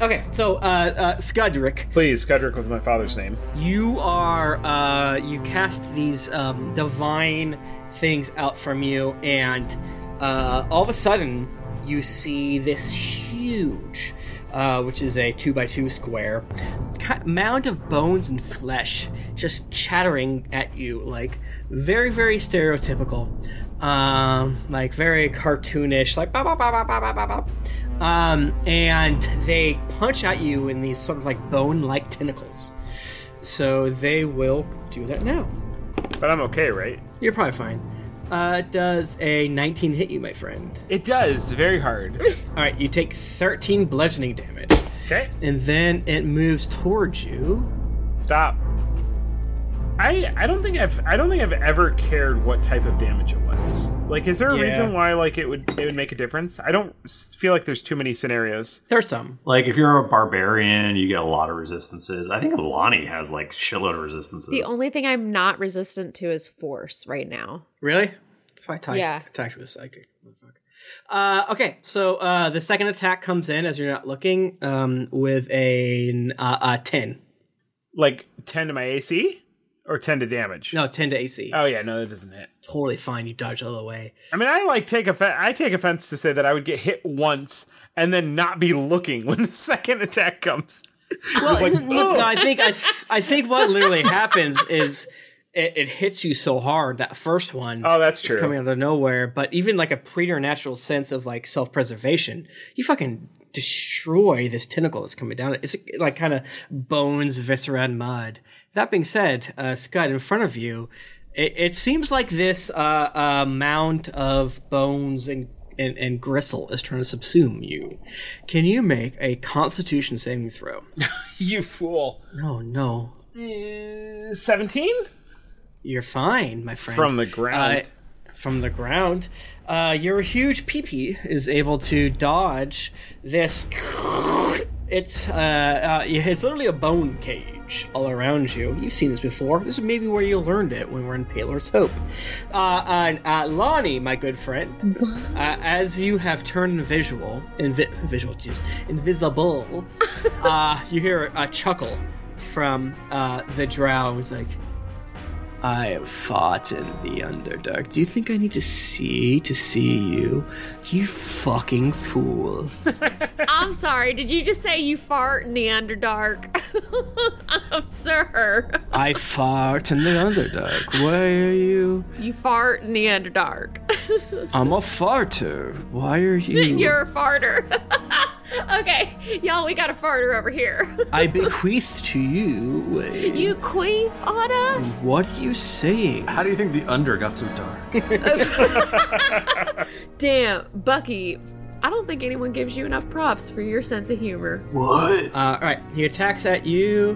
Okay, so uh, uh, Scudrick, Please, Scudrick was my father's name. you are uh, you cast these um, divine things out from you, and uh, all of a sudden you see this huge, uh, which is a two by two square mound of bones and flesh just chattering at you, like very, very stereotypical, um, like very cartoonish, like bah, bah, bah, bah, bah, bah, bah. Um, and they punch at you in these sort of like bone-like tentacles. So they will do that now. But I'm okay, right? You're probably fine. Uh, does a 19 hit you, my friend? It does, very hard. All right, you take 13 bludgeoning damage. Okay. And then it moves towards you. Stop. I I don't think I've I don't think I've ever cared what type of damage it was. Like, is there a Yeah. reason why like it would it would make a difference? I don't feel like there's too many scenarios. There's some. Like if you're a barbarian, you get a lot of resistances. I think Lonnie has like shitload of resistances. The only thing I'm not resistant to is force right now. Really? If I attack, Yeah. attack with psychic. Uh, okay, so uh, the second attack comes in as you're not looking um, with a uh, uh, 10. Like ten to my AC or ten to damage. No, 10 to AC. Oh yeah, no, that doesn't hit. Totally fine. You dodge all the way. I mean, I like take offense. I take offense to say that I would get hit once and then not be looking when the second attack comes. Well, like, look, no, I think I, th- I think what literally happens is it, it hits you so hard that first one. Oh, that's is true. coming out of nowhere. But even like a preternatural sense of like self preservation, you fucking destroy this tentacle that's coming down. It's like kind of bones, viscera, and mud. That being said, uh, Scud, in front of you, it, it seems like this uh, uh, mound of bones and and, and gristle is trying to subsume you. Can you make a Constitution saving throw? you fool. No, no. Seventeen. You're fine, my friend. From the ground. Uh, from the ground. Uh, your huge peepee is able to dodge this. It's uh, uh, it's literally a bone cage all around you. You've seen this before. This is maybe where you learned it when we're in Paler's Hope. Uh, and uh, Lonnie, my good friend, uh, as you have turned visual, invi- visual, jeez, invisible, uh, you hear a chuckle from uh, the drow. It's like, I have fought in the Underdark. Do you think I need to see to see you? You fucking fool. I'm sorry. Did you just say you fart in the Underdark? oh, sir. I fart in the Underdark. Why are you? You fart in the Underdark. I'm a farter. Why are you? You're a farter. okay, y'all, we got a farter over here. I bequeath to you. Wait. You queef on us? What are you saying? How do you think the under got so dark? Damn, Bucky. I don't think anyone gives you enough props for your sense of humor. What? Uh, all right, he attacks at you.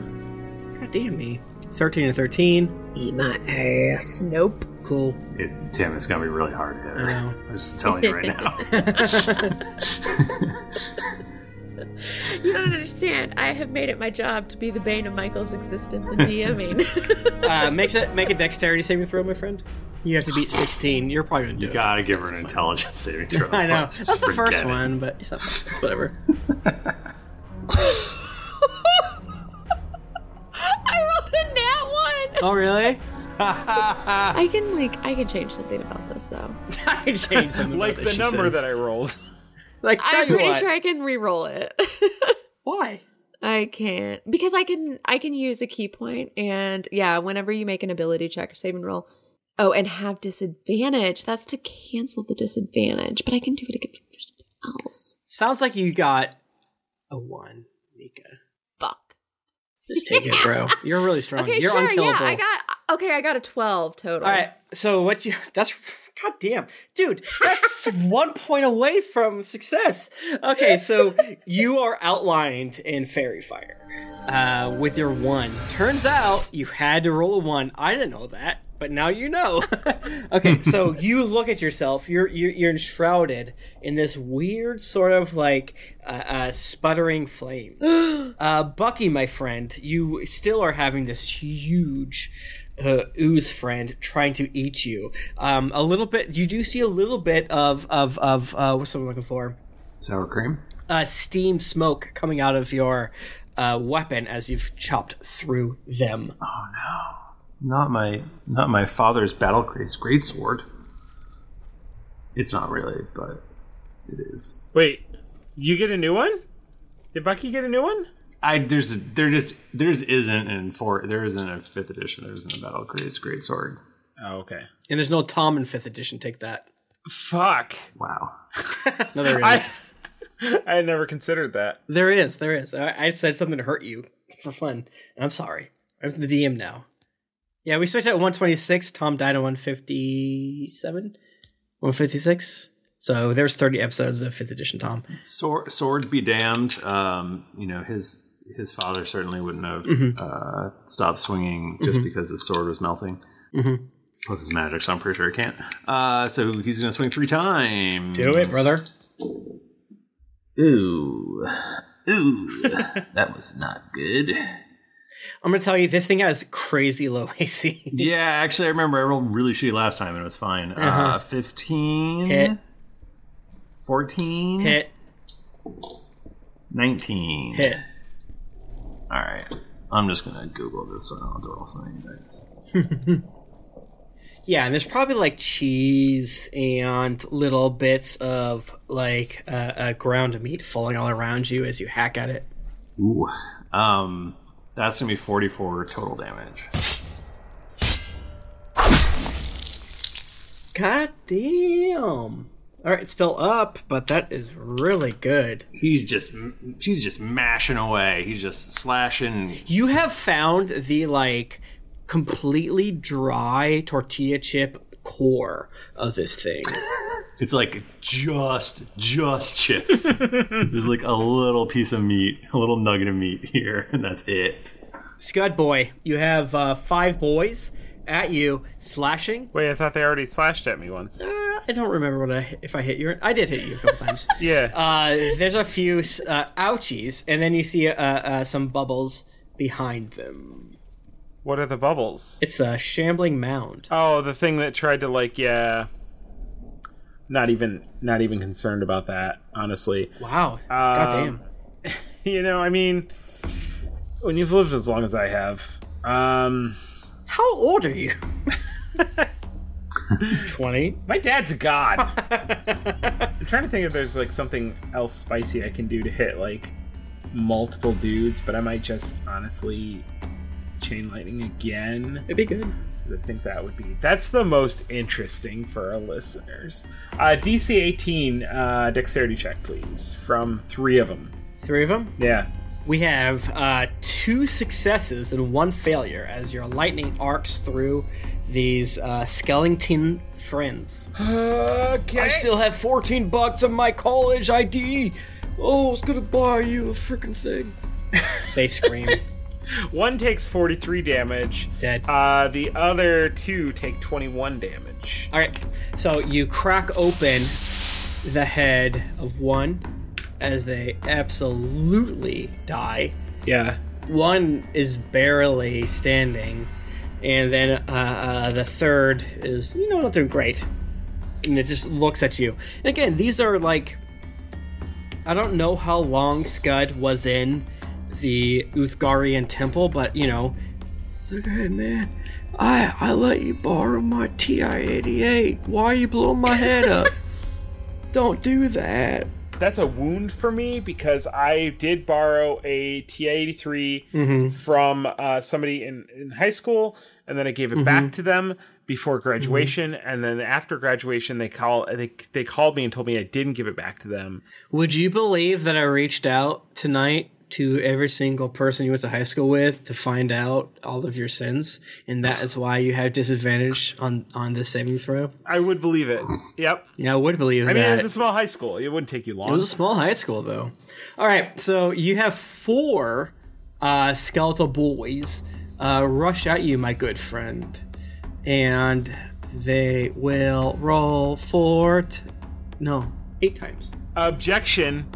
God damn me. 13 and 13. Eat my ass. Nope. Cool. It, Tim, it's gonna be really hard to hit. I know. I'm just telling you right now. You don't understand. I have made it my job to be the bane of Michael's existence in DMing. uh, makes it make a dexterity saving throw, my friend. You have to beat 16. You're probably gonna do You it. gotta give her an intelligence saving throw. I know. Just That's the first it. one, but it's, not, it's whatever. I rolled a nat one. oh, really? I can like I can change something about this though. I can change something. like about the this, number says. that I rolled. Like, I'm pretty what. sure I can re-roll it. Why? I can't because I can I can use a key point and yeah, whenever you make an ability check or save and roll. Oh, and have disadvantage. That's to cancel the disadvantage, but I can do it again for something else. Sounds like you got a one, Mika. Just take it, bro. You're really strong. Okay, You're sure. unkillable. Yeah, I got okay. I got a twelve total. All right. So what you? That's god damn, dude. That's one point away from success. Okay, so you are outlined in faerie fire uh, with your one. Turns out you had to roll a one. I didn't know that, but now you know. okay, so you look at yourself. You're you're, you're enshrouded in this weird sort of like uh, uh, sputtering flame. uh, Bucky, my friend, you still are having this huge uh, ooze friend trying to eat you. Um, a little bit. You do see a little bit of of of uh, what's I'm looking for? Sour cream. Uh, steam smoke coming out of your uh, weapon as you've chopped through them. Oh no! Not my not my father's battle grace greatsword. It's not really, but it is. Wait, you get a new one? Did Bucky get a new one? I there's there just there's isn't in four there isn't a fifth edition. There isn't a battle grace greatsword. Oh, okay. And there's no Tom in fifth edition. Take that. Fuck. Wow. No, there is. I, I had never considered that. There is. There is. I, I said something to hurt you for fun, and I'm sorry. I'm the DM now. Yeah, we switched at 126. Tom died at 157, 156. So there's 30 episodes of fifth edition Tom. Sword, sword be damned. Um, you know his his father certainly wouldn't have Mhm. uh, stopped swinging just Mhm. because his sword was melting Mhm. with his magic. So I'm pretty sure he can't. Uh, so he's gonna swing three times. Do it, brother. Ooh, ooh, that was not good. I'm gonna tell you, this thing has crazy low AC. Yeah, actually, I remember I rolled really shitty last time and it was fine. uh Uh-huh. 15. Hit. 14. Hit. 19. Hit. All right. I'm just to Google this so I don't have to roll so many dice. Yeah, and there's probably like cheese and little bits of like uh, uh, ground meat falling all around you as you hack at it. Ooh. Um, that's going to be 44 total damage. God damn. All right, it's still up, but that is really good. He's just she's just mashing away. He's just slashing. You have found the like completely dry tortilla chip core of this thing. It's like just just chips. There's like a little piece of meat, a little nugget of meat here, and that's it. Scud boy, you have uh, five boys at you slashing. Wait, I thought they already slashed at me once. Uh, I don't remember what I if I hit you. I did hit you a couple times. Yeah. Uh, there's a few uh, ouchies, and then you see uh, uh, some bubbles behind them. What are the bubbles? It's a shambling mound. Oh, the thing that tried to like, yeah. Not even, not even concerned about that. Honestly. Wow. Um, Goddamn. You know, I mean, when you've lived as long as I have, um, how old are you? Twenty. My dad's a god. I'm trying to think if there's like something else spicy I can do to hit like multiple dudes, but I might just honestly chain lightning again. It'd be good. I think that would be that's the most interesting for our listeners. Uh, DC 18 uh, dexterity check, please, from three of them. Three of them? Yeah. We have uh, two successes and one failure as your lightning arcs through these uh, skeleton friends. Okay. I still have 14 bucks of my college ID. Oh, I was gonna buy you a freaking thing. they scream. One takes 43 damage. Dead. Uh, the other two take 21 damage. All right, so you crack open the head of one as they absolutely die. Yeah. One is barely standing, and then uh, uh, the third is, you know, not doing great. And it just looks at you. And again, these are like. I don't know how long Scud was in the Uthgarian temple, but, you know. It's like, hey, man, I, I let you borrow my TI 88. Why are you blowing my head up? don't do that. That's a wound for me because I did borrow a TI-83 Mhm. from uh, somebody in, in high school, and then I gave it Mhm. back to them before graduation, and then after graduation, they call they they called me and told me I didn't give it back to them. Would you believe that I reached out tonight to every single person you went to high school with to find out all of your sins, and that is why you have disadvantage on on this saving throw? I would believe it. Yep. Yeah, I would believe it. I mean, that. it's a small high school. It wouldn't take you long. It was a small high school, though. All right, so you have four uh, skeletal boys uh, rush at you, my good friend, and they will roll four. T- no, eight times. Objection.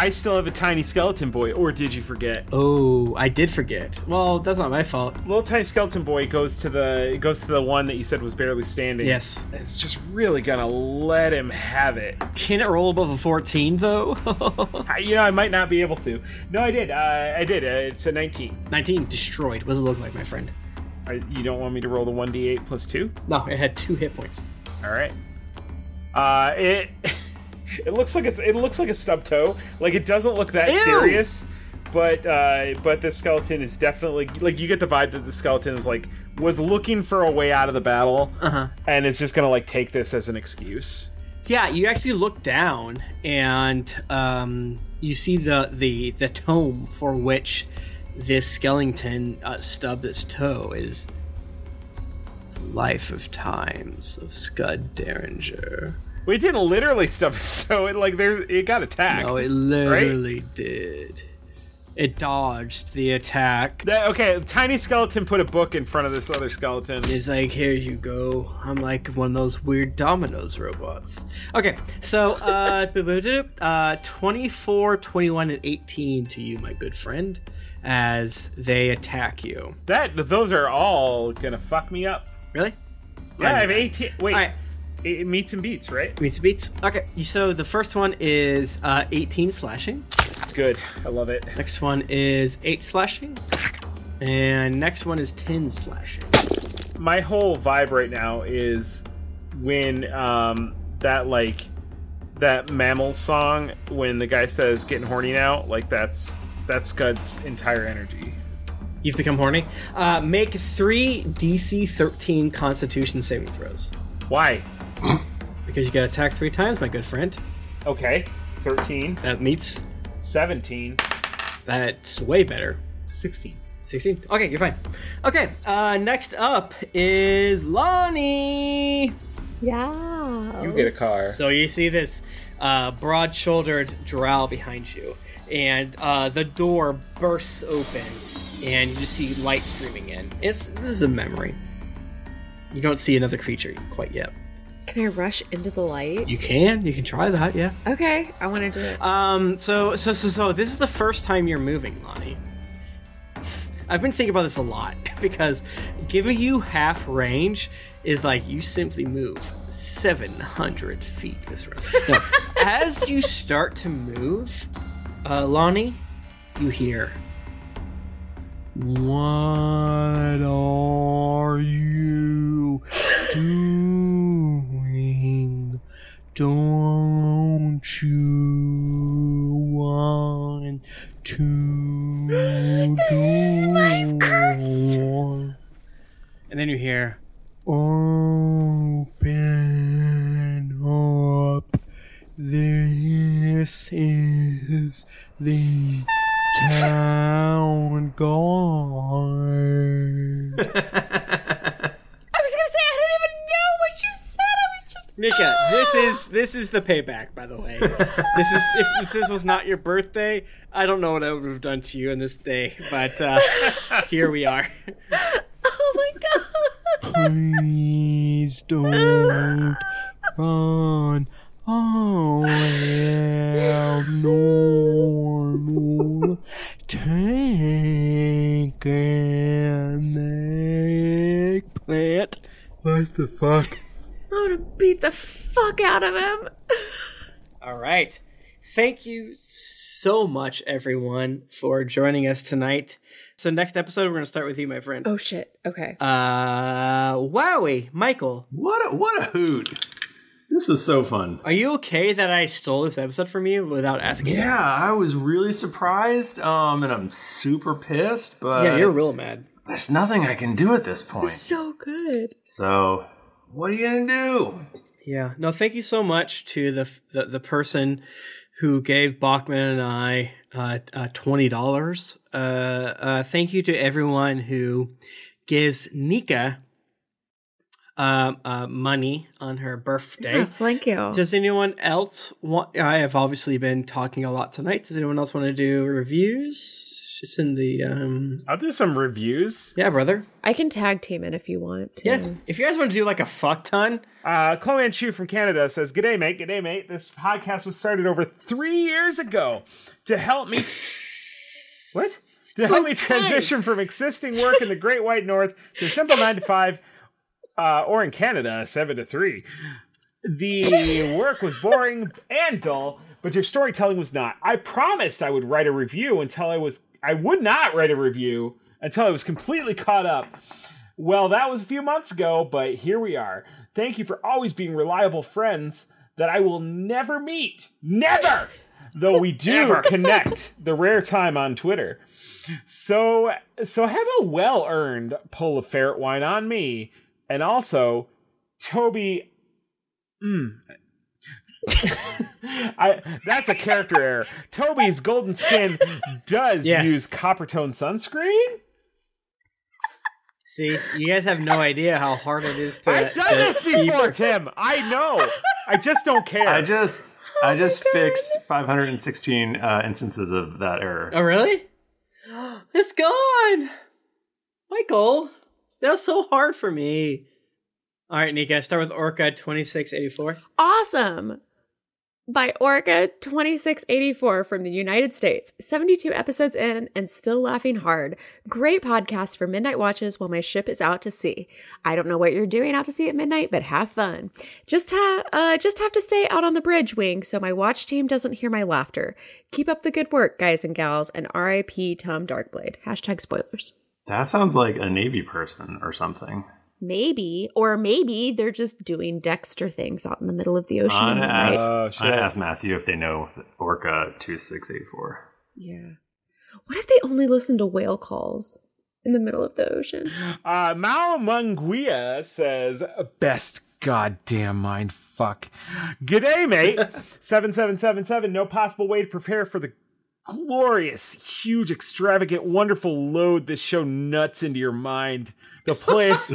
I still have a tiny skeleton boy, or did you forget? Oh, I did forget. Well, that's not my fault. Little tiny skeleton boy goes to the goes to the one that you said was barely standing. Yes. It's just really gonna let him have it. Can it roll above a fourteen though? I, you know, I might not be able to. No, I did. Uh, I did. Uh, it's a 19. 19 destroyed. What does it look like, my friend? Uh, you don't want me to roll the 1d8 plus 2? No, it had two hit points. All right. Uh, it it looks like a, it looks like a stub toe. Like it doesn't look that Ew! serious, but uh, but the skeleton is definitely like you get the vibe that the skeleton is like was looking for a way out of the battle, Uh-huh. and is just gonna like take this as an excuse. Yeah, you actually look down and um, you see the, the the tome for which this skeleton uh, stubbed its toe is the Life of Times of Scud Derringer. We didn't literally stuff so it like there it got attacked. No, it right? literally did. It dodged the attack. That, okay, tiny skeleton put a book in front of this other skeleton. He's like, here you go. I'm like one of those weird dominoes robots. Okay, so uh, uh 24, 21, and 18 to you, my good friend, as they attack you. That those are all gonna fuck me up. Really? Yeah, I have 18. Wait, Alright. It meets and beats, right? Meets and beats. Okay, so the first one is uh, 18 slashing. Good, I love it. Next one is 8 slashing. And next one is 10 slashing. My whole vibe right now is when um that like that mammal song when the guy says getting horny now, like that's that's Scud's entire energy. You've become horny. Uh, make three DC 13 Constitution saving throws. Why? Because you got attacked three times, my good friend. Okay, 13, That meets. 17, That's way better. 16. 16? Okay, you're fine. Okay, uh, next up is Lonnie. Yeah. You get a car. So you see this uh, broad shouldered drow behind you, and uh, the door bursts open, and you just see light streaming in. It's, this is a memory. You don't see another creature quite yet. Can I rush into the light? You can, you can try that, yeah. Okay, I want to do it. Um, so, so, so, so, this is the first time you're moving, Lonnie. I've been thinking about this a lot because giving you half range is like you simply move 700 feet this round. Now, as you start to move, uh, Lonnie, you hear. What are you doing? Don't you want to life curse. And then you hear, Open up. This is the town guard. I was gonna say I don't even know what you said. I was just Nika, this is this is the payback. By the way, this is if, if this was not your birthday, I don't know what I would have done to you on this day, but uh, here we are. Oh my god. Please don't run away, normal. Tank and make plant. What the fuck? I'm gonna beat the fuck out of him. All right. Thank you so much, everyone, for joining us tonight. So, next episode, we're going to start with you, my friend. Oh shit. Okay. Uh, wowie, Michael. What a what a hoot! This was so fun. Are you okay that I stole this episode from you without asking? Yeah, I was really surprised, um, and I'm super pissed. But Yeah, you're real mad. There's nothing I can do at this point. So good. So, what are you gonna do? Yeah. No, thank you so much to the the, the person who gave Bachman and I uh, uh, twenty dollars. Uh, uh, thank you to everyone who gives Nika uh, uh, money on her birthday. Yes, thank you. Does anyone else want? I have obviously been talking a lot tonight. Does anyone else want to do reviews? Just in the um. I'll do some reviews. Yeah, brother. I can tag team it if you want. To. Yeah. If you guys want to do like a fuck ton, Uh, Chloe Chu from Canada says, G'day, mate. G'day, mate. This podcast was started over three years ago to help me. what? To help me transition from existing work in the Great White North to a simple 9 to 5, uh, or in Canada, 7 to 3. The work was boring and dull, but your storytelling was not. I promised I would write a review until I was. I would not write a review until I was completely caught up. Well, that was a few months ago, but here we are. Thank you for always being reliable friends that I will never meet. Never! Though we do Never. connect the rare time on Twitter. So so have a well-earned pull of ferret wine on me. And also, Toby Mm. I that's a character error. Toby's golden skin does Yes. use Coppertone sunscreen. see, you guys have no idea how hard it is to. I've done to this keep- before, Tim. I know. I just don't care. I just I just fixed 516 uh, instances of that error. Oh, really? It's gone. Michael, that was so hard for me. All right, Nika, start with Orca 2684. Awesome. By Orca 2684 from the United States. 72 episodes in and still laughing hard. Great podcast for midnight watches while my ship is out to sea. I don't know what you're doing out to sea at midnight, but have fun. Just ha- uh just have to stay out on the bridge wing so my watch team doesn't hear my laughter. Keep up the good work, guys and gals, and R.I.P. Tom Darkblade. Hashtag spoilers. That sounds like a Navy person or something. Maybe, or maybe they're just doing Dexter things out in the middle of the ocean. I'm in the gonna ask, I'm gonna ask Matthew if they know Orca 2684. Yeah. What if they only listen to whale calls in the middle of the ocean? Uh, Mao Munguia says, best goddamn mind fuck. G'day, mate. 7777, no possible way to prepare for the glorious, huge, extravagant, wonderful load this show nuts into your mind. The play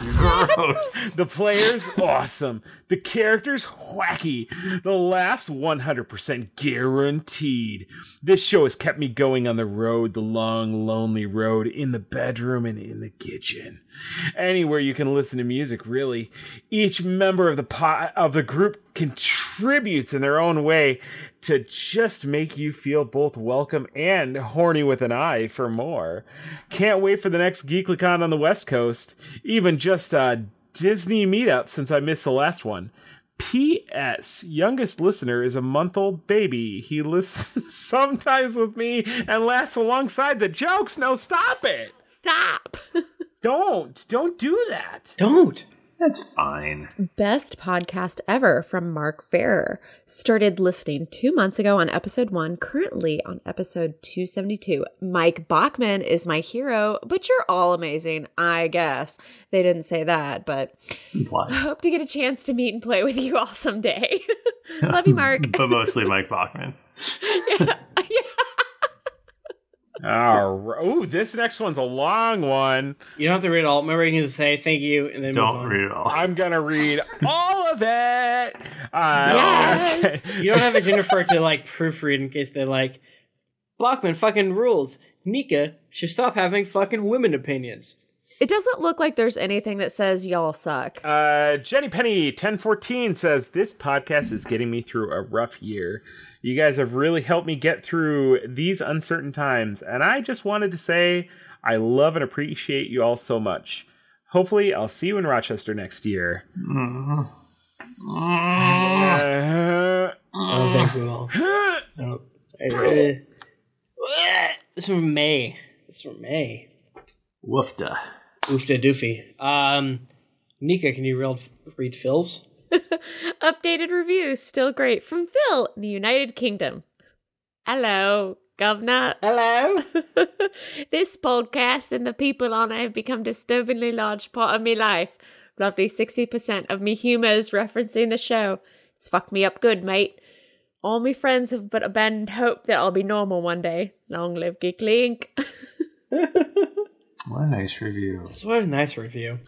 Gross. The players awesome. The characters wacky. The laughs 100% guaranteed. This show has kept me going on the road, the long lonely road, in the bedroom and in the kitchen. Anywhere you can listen to music, really. Each member of the po- of the group contributes in their own way to just make you feel both welcome and horny with an eye for more. Can't wait for the next GeeklyCon on the West Coast. Even just a Disney meetup since I missed the last one. P.S. Youngest listener is a month old baby. He listens sometimes with me and laughs alongside the jokes. No, stop it. Stop. Don't. Don't do that. Don't. That's fine. Best podcast ever from Mark Ferrer. Started listening two months ago on episode one, currently on episode 272. Mike Bachman is my hero, but you're all amazing, I guess. They didn't say that, but It's implied. I hope to get a chance to meet and play with you all someday. Love you, Mark. but mostly Mike Bachman. All right. Ooh, this next one's a long one. You don't have to read it all. Remember, you can say thank you and then Don't move on. read it all. I'm gonna read all of it. Uh, Yes. okay. You don't have a Jennifer to like proofread in case they're like, Bachman fucking rules. Nika should stop having fucking women opinions. It doesn't look like there's anything that says y'all suck. Uh, Jenny Penny ten fourteen says this podcast is getting me through a rough year. You guys have really helped me get through these uncertain times, and I just wanted to say I love and appreciate you all so much. Hopefully, I'll see you in Rochester next year. Uh, I don't think we will. I don't. I- This is from May. This is from May. Woofda. Oofda doofy. Um, Nika, can you read, read Phil's? Updated reviews, still great. From Phil in the United Kingdom. Hello, Governor. Hello. this podcast and the people on it have become disturbingly large part of me life. Roughly 60% of me humour is referencing the show. It's fucked me up good, mate. All my friends have but abandoned hope that I'll be normal one day. Long live Geekly Inc. What a nice review. This what a nice review.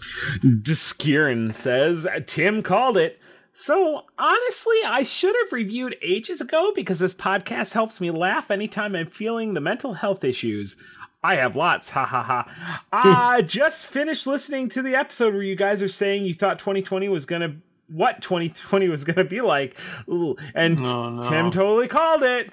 Deskirin says Tim called it. So honestly, I should have reviewed ages ago because this podcast helps me laugh anytime I'm feeling the mental health issues. I have lots, ha ha ha. I just finished listening to the episode where you guys are saying you thought 2020 was gonna what 2020 was gonna be like, Ooh, and Oh, no. Tim totally called it.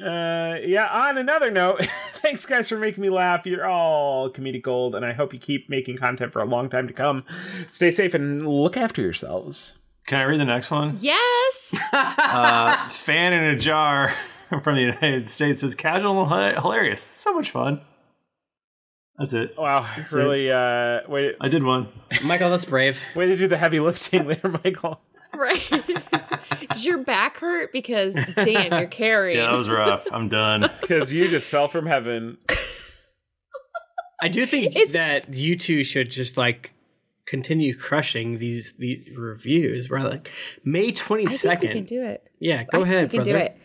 Uh, yeah. On another note, thanks guys for making me laugh. You're all comedic gold, and I hope you keep making content for a long time to come. Stay safe and look after yourselves. Can I read the next one? yes! Uh, fan in a jar from the United States says casual and hilarious. So much fun. That's it. Wow, that's really? Uh, wait, I did one. Michael, that's brave. way to do the heavy lifting there, Michael. right. Did your back hurt? Because, damn, you're carrying. Yeah, that was rough. I'm done. Because you just fell from heaven. I do think it's, that you two should just like continue crushing these these reviews. We're like May twenty second. I we can do it. Yeah, go I think ahead, we can brother. do it.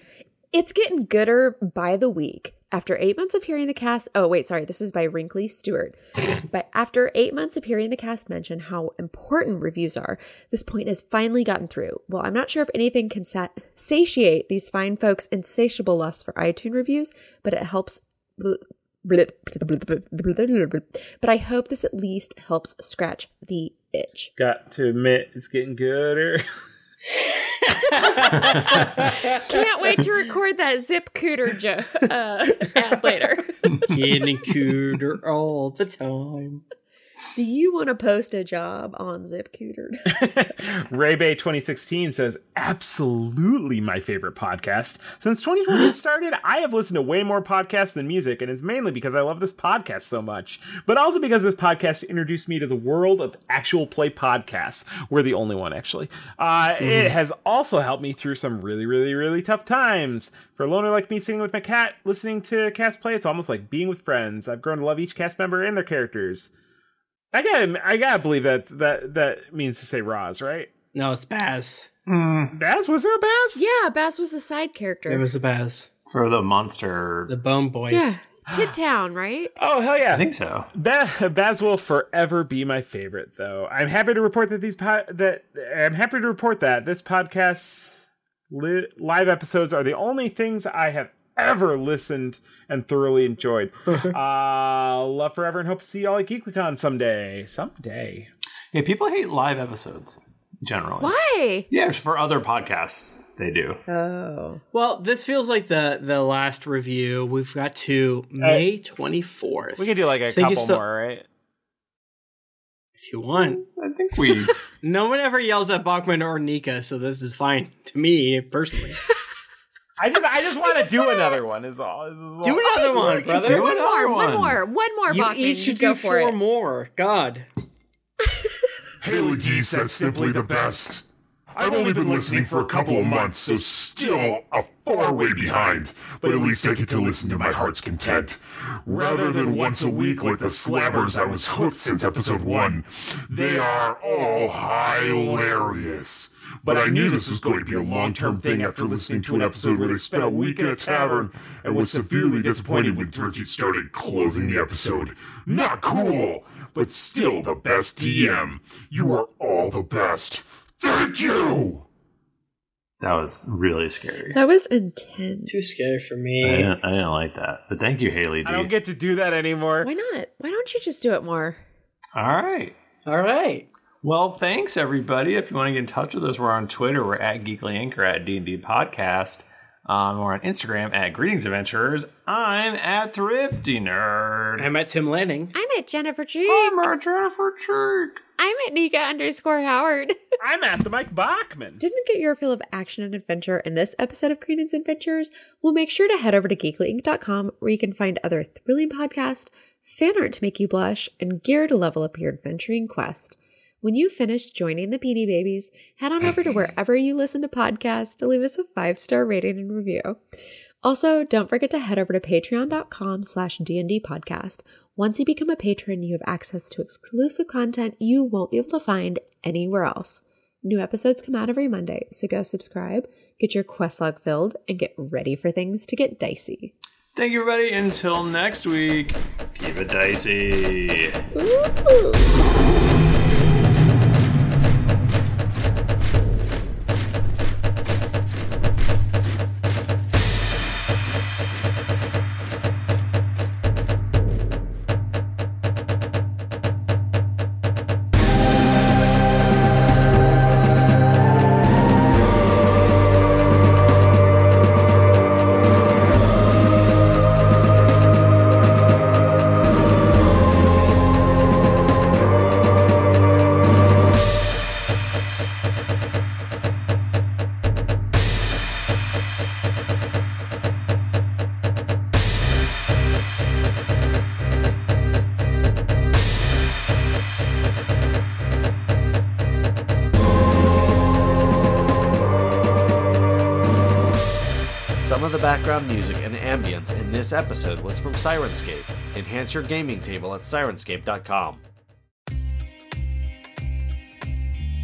It's getting gooder by the week. After eight months of hearing the cast, oh wait, sorry, this is by Wrinkly Stewart. but after eight months of hearing the cast mention how important reviews are, this point has finally gotten through. Well, I'm not sure if anything can sat- satiate these fine folks' insatiable lust for iTunes reviews, but it helps. But I hope this at least helps scratch the itch. Got to admit, it's getting gooder. Can't wait to record that zip cooter jo- uh, later. Getting cooter all the time. Do you want to post a job on ZipCooter? Ray Bay 2016 says, absolutely my favorite podcast. Since 2020 started, I have listened to way more podcasts than music, and it's mainly because I love this podcast so much. But also because this podcast introduced me to the world of actual play podcasts. We're the only one, actually. Uh, It has also helped me through some really, really, really tough times. For a loner like me sitting with my cat, listening to cast play, it's almost like being with friends. I've grown to love each cast member and their characters. I gotta, I gotta believe that that that means to say Roz, right? No, it's Baz. Hmm. Baz? Was there a Baz? yeah, Bass was a side character. There was a Baz. For the monster. The Bone Boys. yeah, Tit Town, right? Oh hell yeah! I think so. Ba- Baz will forever be my favorite, though. I'm happy to report that these po- that I'm happy to report that this podcast's li- live episodes are the only things I have ever listened and thoroughly enjoyed. uh, love forever and hope to see y'all at GeeklyCon someday. Someday. Yeah, people hate live episodes generally. Why? Yeah, for other podcasts they do. Oh. Well, this feels like the the last review. We've got to May twenty fourth. We could do like a couple more, right? if you want. I think we. No one ever yells at Bachman or Nika, so this is fine to me personally. I just I just want to do another one. Is all. Is all. Do another one, brother. do One another more, one one. more, one more. You Bachman, each should go do for four it. more. God. Haley D says simply the best. I've only been listening for a couple of months, so still a far way behind, but at least I get to listen to my heart's content. Rather than once a week like the slabbers, I was hooked since episode one. They are all hilarious. But I knew this was going to be a long term thing after listening to an episode where they spent a week in a tavern and was severely disappointed when Thrifty started closing the episode. Not cool, but still the best DM. You are all the best. Thank you! That was really scary. That was intense. Too scary for I me. didn't, I didn't like that. But thank you, Haley D. I don't get to do that anymore. Why not? Why don't you just do it more? All right. All right. Well, thanks everybody. If you want to get in touch with us, we're on Twitter. We're at Geekly Anchor at D&D Podcast. Um, we're on Instagram at Greetings Adventurers. I'm at Thrifty Nerd. I'm at Tim Lanning. I'm at Jennifer Cheek. I'm at Jennifer Cheek. I'm at Nika underscore Howard. I'm at the Mike Bachman. Didn't get your fill of action and adventure in this episode of Greetings Adventurers? Well, make sure to head over to geeklyinc.com where you can find other thrilling podcasts, fan art to make you blush, and gear to level up your adventuring quest. When you finish joining the Beanie Babies, head on over to wherever you listen to podcasts to leave us a five-star rating and review. Also, don't forget to head over to patreon.com slash DND podcast. Once you become a patron, you have access to exclusive content you won't be able to find anywhere else. New episodes come out every Monday, so go subscribe, get your quest log filled, and get ready for things to get dicey. Thank you, everybody. Until next week, keep it dicey. Some background music and ambience in this episode was from Syrinscape. Enhance your gaming table at syrinscape.com.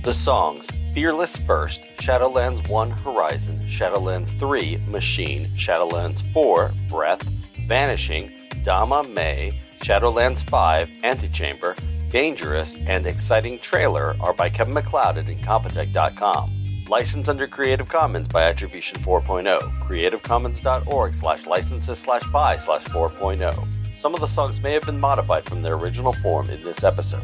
The songs Fearless First, Shadowlands 1 Horizon, Shadowlands 3 Machine, Shadowlands 4 Breath, Vanishing, Dama May, Shadowlands 5 Antechamber, Dangerous, and Exciting Trailer are by Kevin MacLeod at Incompetech.com. Licensed under Creative Commons by Attribution 4.0. CreativeCommons.org slash licenses slash by slash 4.0. Some of the songs may have been modified from their original form in this episode.